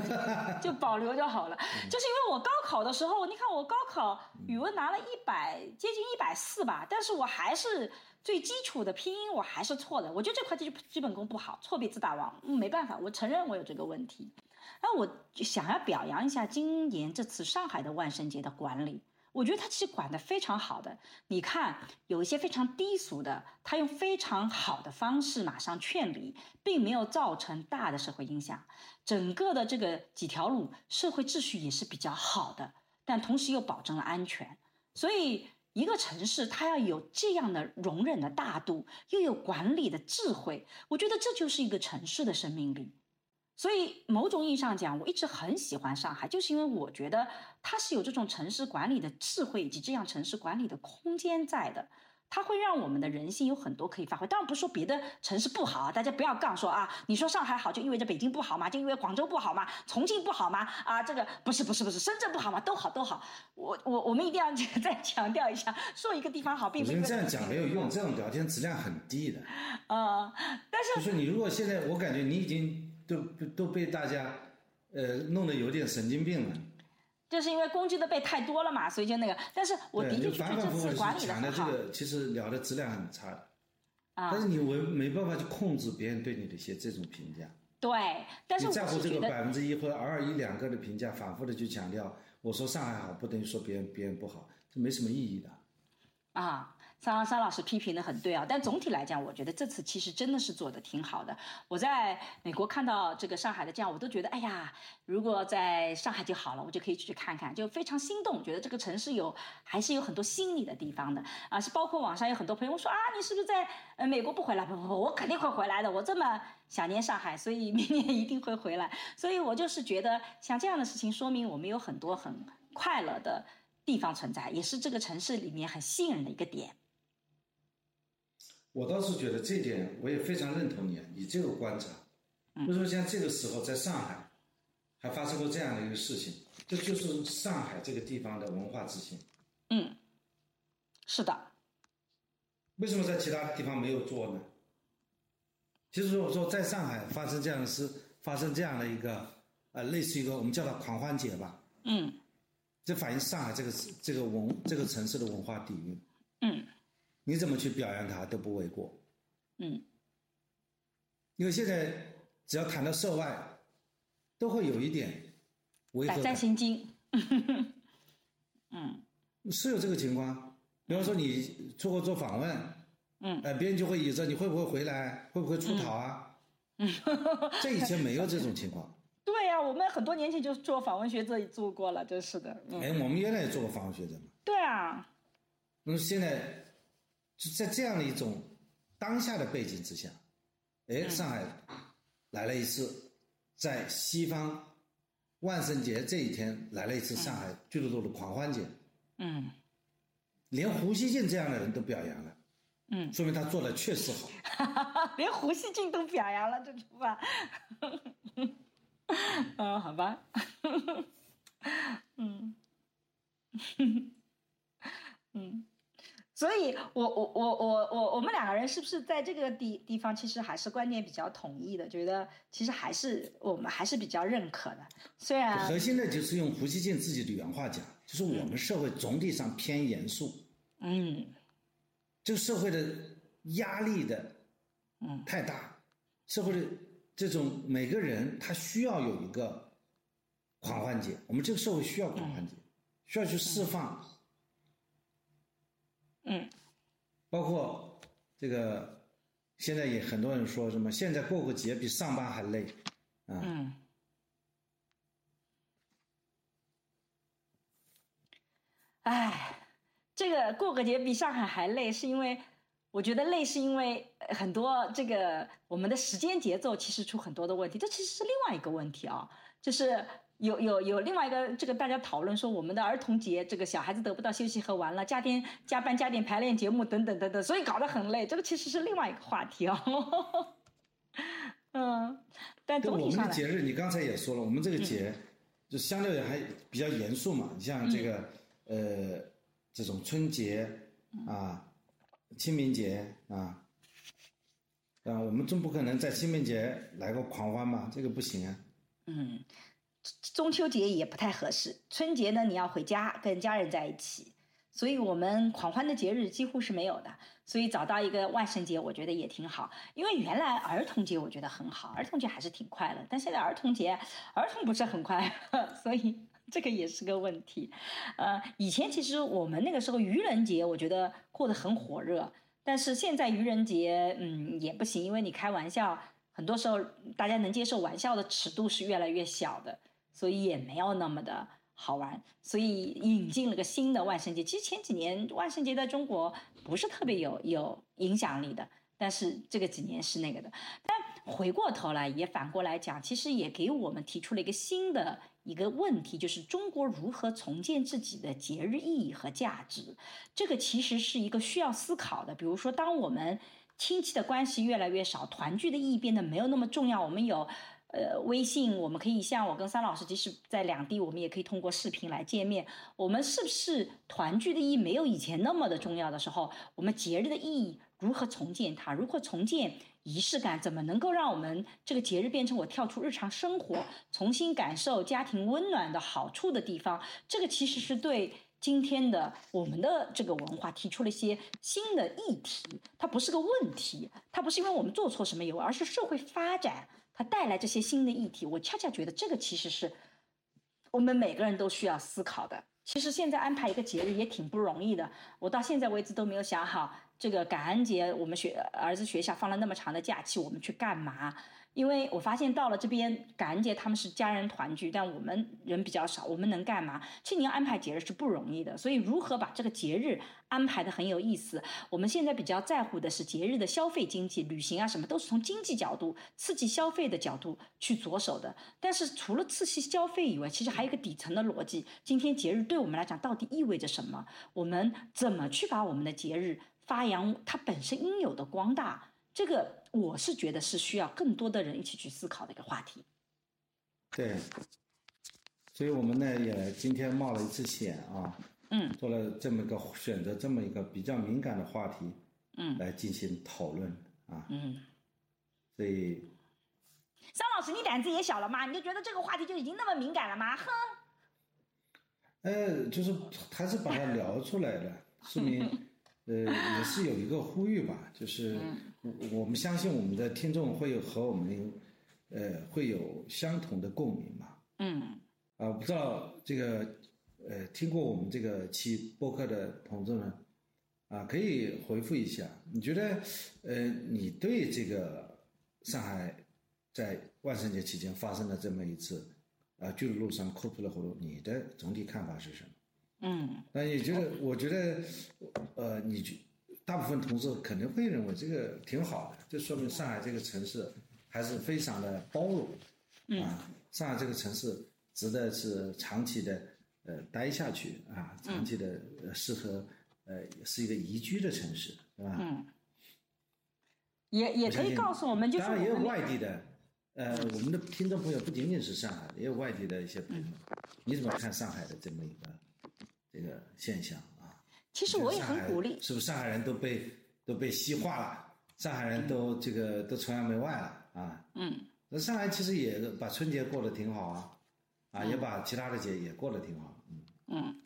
就保留就好了。就是因为我高考的时候，你看我高考语文拿了一百，接近一百四吧，但是我还是最基础的拼音我还是错的。我觉得这块基基本功不好，错别字大王，没办法，我承认我有这个问题。那我想要表扬一下今年这次上海的万圣节的管理。我觉得他其实管得非常好的。你看，有一些非常低俗的，他用非常好的方式马上劝离，并没有造成大的社会影响。整个的这个几条路社会秩序也是比较好的，但同时又保证了安全。所以，一个城市它要有这样的容忍的大度，又有管理的智慧，我觉得这就是一个城市的生命力。所以，某种意义上讲，我一直很喜欢上海，就是因为我觉得它是有这种城市管理的智慧以及这样城市管理的空间在的。它会让我们的人性有很多可以发挥。当然不是说别的城市不好，大家不要杠说啊，你说上海好就意味着北京不好吗？就因为广州不好吗？重庆不好吗？啊，这个不是不是不是，深圳不好吗？都好都好。我我我们一定要 再强调一下，说一个地方好，并不是这样讲没有用，这种聊天质量很低的。啊，但是就是你如果现在，我感觉你已经。都都被大家，呃，弄得有点神经病了。就是因为攻击的被太多了嘛，所以就那个。但是我的确觉得这次管理的很好。这个其实聊的质量很差的。啊。但是你没没办法去控制别人对你的一些这种评价。对，但是你在乎这个百分之一或者偶尔一两个的评价，反复的去强调，我说上海好，不等于说别人别人不好，这没什么意义的。啊。张张老师批评的很对啊，但总体来讲，我觉得这次其实真的是做的挺好的。我在美国看到这个上海的这样，我都觉得，哎呀，如果在上海就好了，我就可以去看看，就非常心动，觉得这个城市有还是有很多心理的地方的啊。是包括网上有很多朋友说啊，你是不是在呃美国不回来？不不不，我肯定会回来的。我这么想念上海，所以明年一定会回来。所以我就是觉得，像这样的事情，说明我们有很多很快乐的地方存在，也是这个城市里面很吸引人的一个点。我倒是觉得这点我也非常认同你，你这个观察，为什么像这个时候在上海，还发生过这样的一个事情，这就是上海这个地方的文化自信。嗯，是的。为什么在其他地方没有做呢？其实我说在上海发生这样的事，发生这样的一个呃，类似一个我们叫它狂欢节吧。嗯。这反映上海这个这个文这个城市的文化底蕴。嗯。你怎么去表扬他都不为过，嗯，因为现在只要谈到涉外，都会有一点违和感。胆战心惊，嗯，是有这个情况。比方说你出国做访问，嗯，哎，别人就会疑着你会不会回来，会不会出逃啊？嗯，这以前没有这种情况。对呀，我们很多年前就做访问学者也做过了，真是的。哎，我们原来也做过访问学者嘛。对啊。那么现在。在这样的一种当下的背景之下，哎，上海来了一次，在西方万圣节这一天来了一次上海巨鹿路的狂欢节，嗯，连胡锡进这样的人都表扬了，嗯，说明他做的确实好，连胡锡进都表扬了，这句话，嗯，好吧，嗯，嗯。所以，我我我我我我们两个人是不是在这个地地方，其实还是观念比较统一的？觉得其实还是我们还是比较认可的。虽然核心的就是用胡锡进自己的原话讲，就是我们社会总体上偏严肃。嗯，这个社会的压力的嗯太大，社会的这种每个人他需要有一个狂欢节，我们这个社会需要狂欢节，需要去释放。嗯，包括这个，现在也很多人说什么，现在过个节比上班还累，啊，嗯，哎，这个过个节比上海还累，是因为我觉得累，是因为很多这个我们的时间节奏其实出很多的问题，这其实是另外一个问题啊，就是。有有有另外一个这个大家讨论说我们的儿童节这个小孩子得不到休息和玩了加点加班加点排练节目等等等等，所以搞得很累。这个其实是另外一个话题哦。嗯，但总体上我们的节日你刚才也说了，我们这个节就相对还比较严肃嘛。你像这个呃这种春节啊、清明节啊，啊我们总不可能在清明节来个狂欢嘛，这个不行啊。嗯。中秋节也不太合适，春节呢你要回家跟家人在一起，所以我们狂欢的节日几乎是没有的。所以找到一个万圣节，我觉得也挺好。因为原来儿童节我觉得很好，儿童节还是挺快乐。但现在儿童节儿童不是很快，所以这个也是个问题。呃，以前其实我们那个时候愚人节，我觉得过得很火热，但是现在愚人节，嗯，也不行，因为你开玩笑，很多时候大家能接受玩笑的尺度是越来越小的，所以也没有那么的好玩。所以引进了个新的万圣节。其实前几年万圣节在中国不是特别有有影响力的。但是这个几年是那个的，但回过头来也反过来讲，其实也给我们提出了一个新的一个问题，就是中国如何重建自己的节日意义和价值。这个其实是一个需要思考的。比如说，当我们亲戚的关系越来越少，团聚的意义变得没有那么重要，我们有呃微信，我们可以像我跟三老师，即使在两地，我们也可以通过视频来见面。我们是不是团聚的意义没有以前那么的重要的时候，我们节日的意义？如何重建它？如何重建仪式感？怎么能够让我们这个节日变成我跳出日常生活，重新感受家庭温暖的好处的地方？这个其实是对今天的我们的这个文化提出了一些新的议题。它不是个问题，它不是因为我们做错什么有，而是社会发展带来这些新的议题。我恰恰觉得这个其实是我们每个人都需要思考的。其实现在安排一个节日也挺不容易的，我到现在为止都没有想好。这个感恩节，我们学儿子学校放了那么长的假期，我们去干嘛？因为我发现到了这边感恩节他们是家人团聚，但我们人比较少，我们能干嘛？其实你要安排节日是不容易的，所以如何把这个节日安排的很有意思？我们现在比较在乎的是节日的消费经济、旅行啊什么，都是从经济角度刺激消费的角度去着手的。但是除了刺激消费以外，其实还有一个底层的逻辑：今天节日对我们来讲到底意味着什么？我们怎么去把我们的节日发扬它本身应有的光大？这个我是觉得是需要更多的人一起去思考的一个话题。对，所以我们呢也今天冒了一次险啊，嗯，做了这么一个选择，这么一个比较敏感的话题，嗯，来进行讨论啊，嗯，所以，张老师，你胆子也小了吗？你就觉得这个话题就已经那么敏感了吗？哼，呃，就是还是把它聊出来了，说明。呃，也是有一个呼吁吧，就是我我们相信我们的听众会有和我们，呃，会有相同的共鸣嘛。嗯。啊，不知道这个，呃，听过我们这个期播客的同志们，啊，可以回复一下，你觉得，呃，你对这个上海在万圣节期间发生的这么一次，啊，巨鹿路上 cosplay 活动，你的总体看法是什么？嗯，那你觉得，我觉得，呃，你觉大部分同事肯定会认为这个挺好的，这说明上海这个城市还是非常的包容，啊，上海这个城市值得是长期的呃待下去啊，长期的适合呃是一个宜居的城市，是吧？嗯，也也可以告诉我们，就是当然也有外地的，呃，我们的听众朋友不仅仅是上海，也有外地的一些朋友，你怎么看上海的这么一个？这个现象啊，其实我也很鼓励，是不是上海人都被都被西化了？上海人都这个都崇洋媚外了啊？嗯，那上海其实也把春节过得挺好啊，啊，也把其他的节也过得挺好。嗯嗯，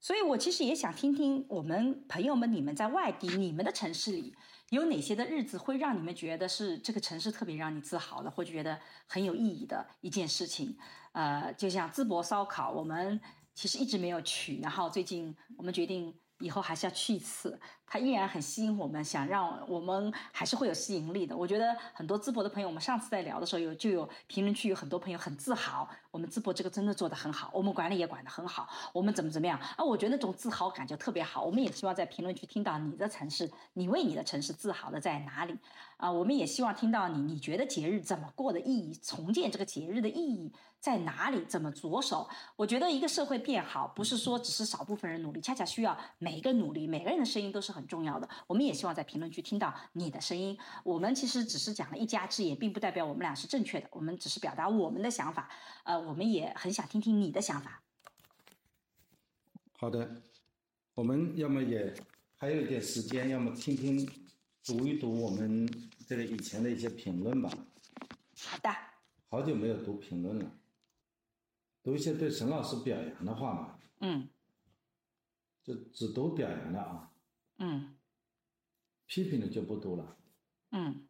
所以我其实也想听听我们朋友们，你们在外地，你们的城市里有哪些的日子会让你们觉得是这个城市特别让你自豪的，或者觉得很有意义的一件事情？呃，就像淄博烧烤，我们。其实一直没有去，然后最近我们决定以后还是要去一次。它依然很吸引我们，想让我们还是会有吸引力的。我觉得很多淄博的朋友，我们上次在聊的时候有就有评论区有很多朋友很自豪，我们淄博这个真的做得很好，我们管理也管得很好，我们怎么怎么样啊？我觉得那种自豪感就特别好。我们也希望在评论区听到你的城市，你为你的城市自豪的在哪里啊？我们也希望听到你，你觉得节日怎么过的意义，重建这个节日的意义在哪里？怎么着手？我觉得一个社会变好，不是说只是少部分人努力，恰恰需要每一个努力，每个人的声音都是很。重要的，我们也希望在评论区听到你的声音。我们其实只是讲了一家之言，并不代表我们俩是正确的。我们只是表达我们的想法。呃，我们也很想听听你的想法。好的，我们要么也还有一点时间，要么听听读一读我们这个以前的一些评论吧。好的。好久没有读评论了，读一些对沈老师表扬的话嘛。嗯。就只读表扬的啊，嗯，批评的就不读了，嗯。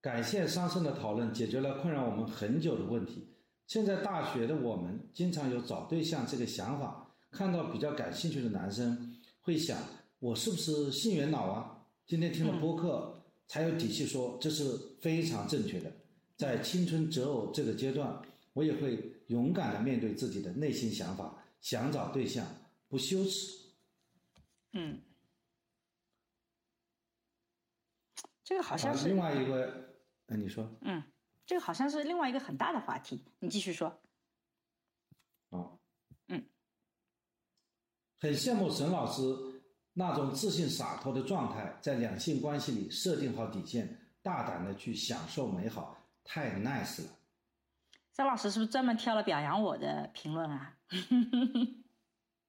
感谢桑葚的讨论，解决了困扰我们很久的问题。现在大学的我们经常有找对象这个想法，看到比较感兴趣的男生，会想我是不是性缘脑啊？今天听了播客，才有底气说这是非常正确的。在青春择偶这个阶段，我也会勇敢的面对自己的内心想法，想找对象不羞耻。嗯，这个好像是另外一个，那你说？嗯。这个好像是另外一个很大的话题，你继续说。哦，嗯，很羡慕沈老师那种自信洒脱的状态，在两性关系里设定好底线，大胆的去享受美好，太 nice 了。张老师是不是专门挑了表扬我的评论啊？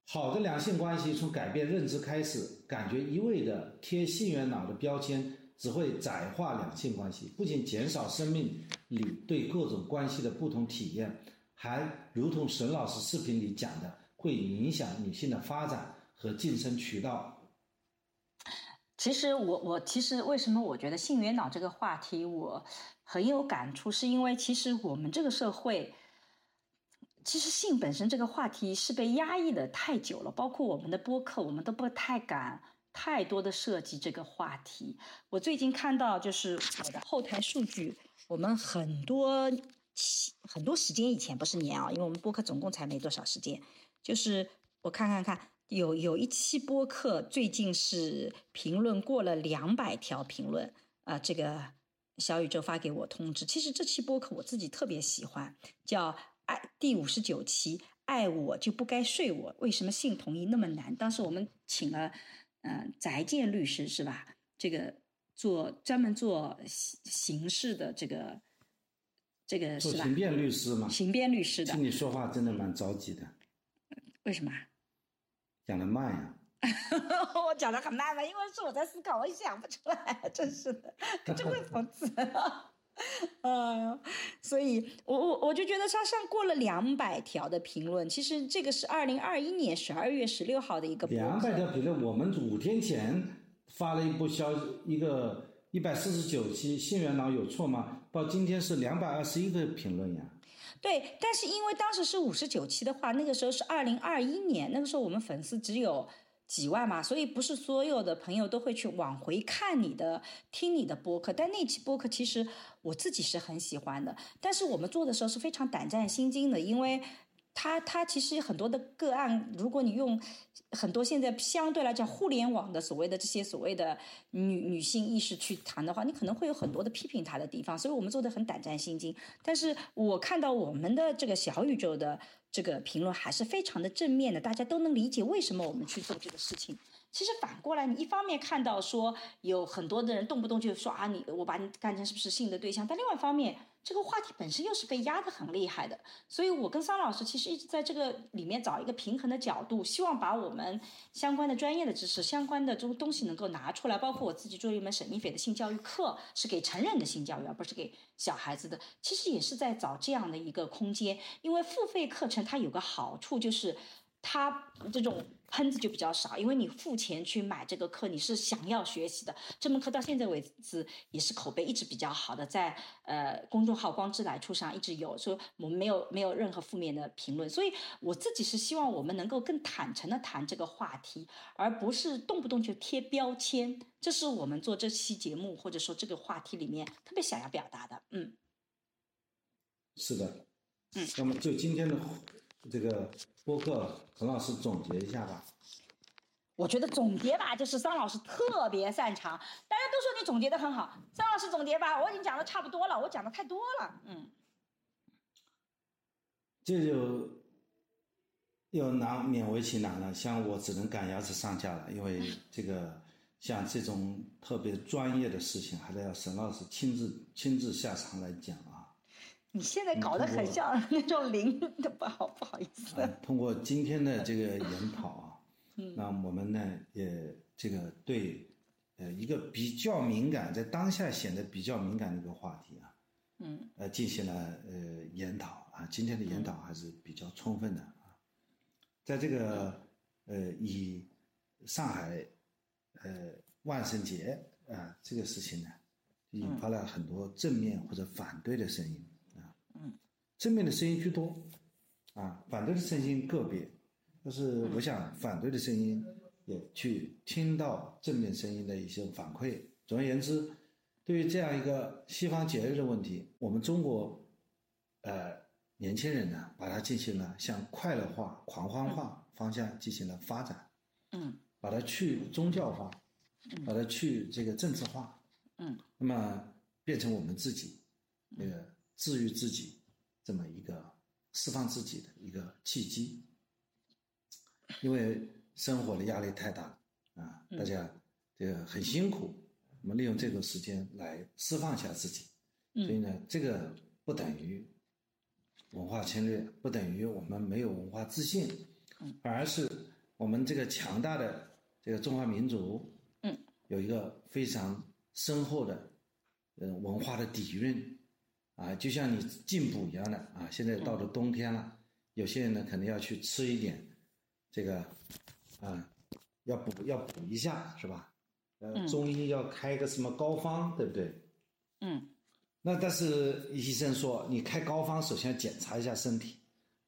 好的两性关系从改变认知开始，感觉一味的贴性缘脑的标签。只会窄化两性关系，不仅减少生命里对各种关系的不同体验，还如同沈老师视频里讲的，会影响女性的发展和晋升渠道。其实我我其实为什么我觉得性缘脑这个话题我很有感触，是因为其实我们这个社会，其实性本身这个话题是被压抑的太久了，包括我们的播客，我们都不太敢。太多的涉及这个话题，我最近看到就是我的后台数据，我们很多很多时间以前不是年啊，因为我们播客总共才没多少时间，就是我看看看，有有一期播客最近是评论过了两百条评论啊，这个小宇宙发给我通知，其实这期播客我自己特别喜欢，叫爱第五十九期，爱我就不该睡我，为什么性同意那么难？当时我们请了。嗯，翟健律师是吧？这个做专门做刑刑事的这个这个是吧？刑辩律师嘛。刑辩律师的。听你说话真的蛮着急的。为什么？讲的慢呀。我讲的很慢吗？因为是我在思考，我想不出来，真是的，真会讽刺。哎 呀，所以我我我就觉得他上过了两百条的评论，其实这个是二零二一年十二月十六号的一个。两百条评论，我们五天前发了一部消息，一个一百四十九期，信源脑有错吗？到今天是两百二十一个评论呀。对，但是因为当时是五十九期的话，那个时候是二零二一年，那个时候我们粉丝只有。几万嘛，所以不是所有的朋友都会去往回看你的、听你的播客。但那期播客其实我自己是很喜欢的，但是我们做的时候是非常胆战心惊的，因为。他他其实很多的个案，如果你用很多现在相对来讲互联网的所谓的这些所谓的女女性意识去谈的话，你可能会有很多的批评他的地方，所以我们做的很胆战心惊。但是我看到我们的这个小宇宙的这个评论还是非常的正面的，大家都能理解为什么我们去做这个事情。其实反过来，你一方面看到说有很多的人动不动就说啊你我把你看成是不是性的对象，但另外一方面。这个话题本身又是被压得很厉害的，所以我跟桑老师其实一直在这个里面找一个平衡的角度，希望把我们相关的专业的知识、相关的这种东西能够拿出来。包括我自己做一门沈一斐的性教育课，是给成人的性教育，而不是给小孩子的。其实也是在找这样的一个空间，因为付费课程它有个好处就是。他这种喷子就比较少，因为你付钱去买这个课，你是想要学习的。这门课到现在为止也是口碑一直比较好的，在呃公众号“光之来处”上一直有，说我们没有没有任何负面的评论。所以我自己是希望我们能够更坦诚的谈这个话题，而不是动不动就贴标签。这是我们做这期节目或者说这个话题里面特别想要表达的。嗯，是的，嗯，那么就今天的这个。播客，陈老师总结一下吧。我觉得总结吧，就是张老师特别擅长。大家都说你总结的很好，张老师总结吧，我已经讲的差不多了，我讲的太多了，嗯。这就又难勉为其难了，像我只能赶鸭子上架了，因为这个像这种特别专业的事情，还得要沈老师亲自亲自下场来讲啊。你现在搞得很像 那种零的，不好不好意思。通过今天的这个 研讨啊，那我们呢也这个对呃一个比较敏感，在当下显得比较敏感的一个话题啊，嗯，呃进行了呃研讨啊，今天的研讨还是比较充分的啊，在这个呃以上海呃万圣节啊这个事情呢，引发了很多正面或者反对的声音。正面的声音居多，啊，反对的声音个别，但是我想反对的声音也去听到正面声音的一些反馈。总而言之，对于这样一个西方节日的问题，我们中国，呃，年轻人呢，把它进行了向快乐化、狂欢化方向进行了发展，嗯，把它去宗教化，把它去这个政治化，嗯，那么变成我们自己那个治愈自己这么一个释放自己的一个契机，因为生活的压力太大啊，大家这个很辛苦，我们利用这个时间来释放一下自己，所以呢，这个不等于文化侵略，不等于我们没有文化自信，反而是我们这个强大的这个中华民族，嗯，有一个非常深厚的呃文化的底蕴，啊，就像你进补一样的啊，现在到了冬天了，有些人呢可能要去吃一点这个啊，要补要补一下是吧？呃，中医要开个什么膏方，对不对？嗯，那但是医生说，你开膏方首先要检查一下身体，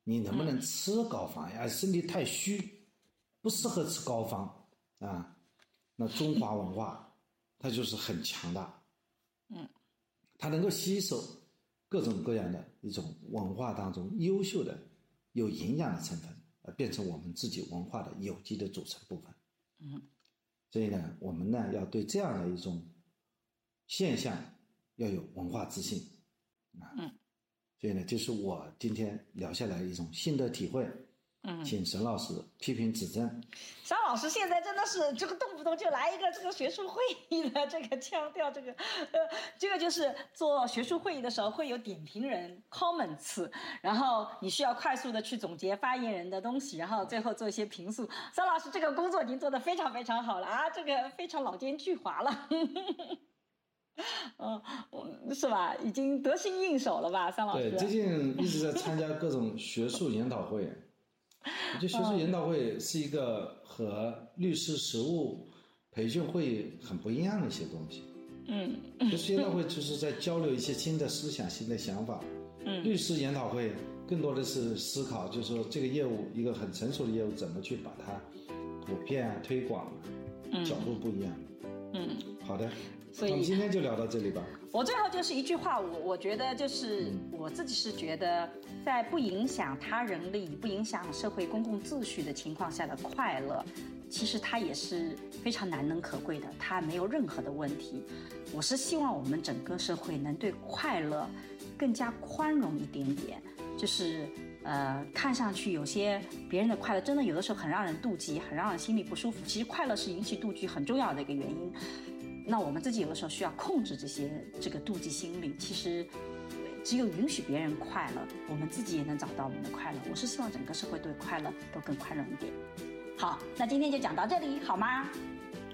你能不能吃膏方呀？身体太虚，不适合吃膏方啊。那中华文化它就是很强大，嗯，它能够吸收各种各样的一种文化当中优秀的、有营养的成分，而，变成我们自己文化的有机的组成部分。嗯，所以呢，我们呢要对这样的一种现象要有文化自信啊。嗯，所以呢，就是我今天聊下来的一种心得体会。嗯，请沈老师批评指正。张老师现在真的是这个动不动就来一个这个学术会议的这个腔调，这个呃，这个就是做学术会议的时候会有点评人 comments，然后你需要快速的去总结发言人的东西，然后最后做一些评述。张老师这个工作已经做得非常非常好了啊，这个非常老奸巨猾了。嗯，我是吧？已经得心应手了吧，桑老师？对，最近一直在参加各种学术研讨会。我觉得学术研讨会是一个和律师实务培训会很不一样的一些东西。嗯，学术研讨会就是在交流一些新的思想、新的想法。嗯，律师研讨会更多的是思考，就是说这个业务一个很成熟的业务怎么去把它普遍啊、推广啊，角度不一样。嗯，好的，所以我们今天就聊到这里吧。我最后就是一句话，我我觉得就是我自己是觉得，在不影响他人利益、不影响社会公共秩序的情况下的快乐，其实它也是非常难能可贵的，它没有任何的问题。我是希望我们整个社会能对快乐更加宽容一点点，就是呃，看上去有些别人的快乐，真的有的时候很让人妒忌，很让人心里不舒服。其实快乐是引起妒忌很重要的一个原因。那我们自己有的时候需要控制这些这个妒忌心理。其实，只有允许别人快乐，我们自己也能找到我们的快乐。我是希望整个社会对快乐都更宽容一点。好，那今天就讲到这里，好吗？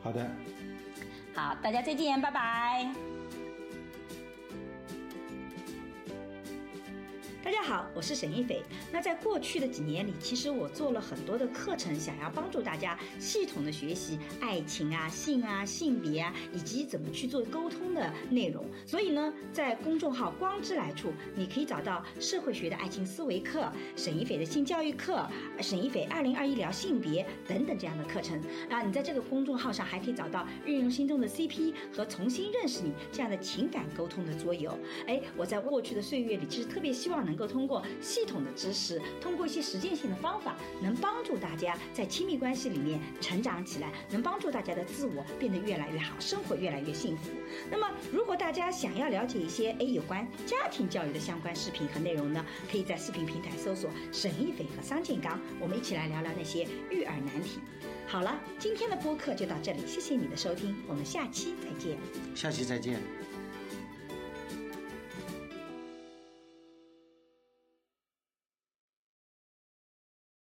好的。好，大家再见，拜拜。大家好，我是沈一斐。那在过去的几年里，其实我做了很多的课程，想要帮助大家系统的学习爱情啊、性啊、性别啊，以及怎么去做沟通的内容。所以呢，在公众号“光之来处”，你可以找到社会学的爱情思维课、沈一斐的性教育课、沈一斐二零二一聊性别等等这样的课程。啊，你在这个公众号上还可以找到运用心中的 CP 和重新认识你这样的情感沟通的桌游。哎，我在过去的岁月里，其实特别希望能能够通过系统的知识，通过一些实践性的方法，能帮助大家在亲密关系里面成长起来，能帮助大家的自我变得越来越好，生活越来越幸福。那么，如果大家想要了解一些哎有关家庭教育的相关视频和内容呢，可以在视频平台搜索沈一斐和桑建刚，我们一起来聊聊那些育儿难题。好了，今天的播客就到这里，谢谢你的收听，我们下期再见。下期再见。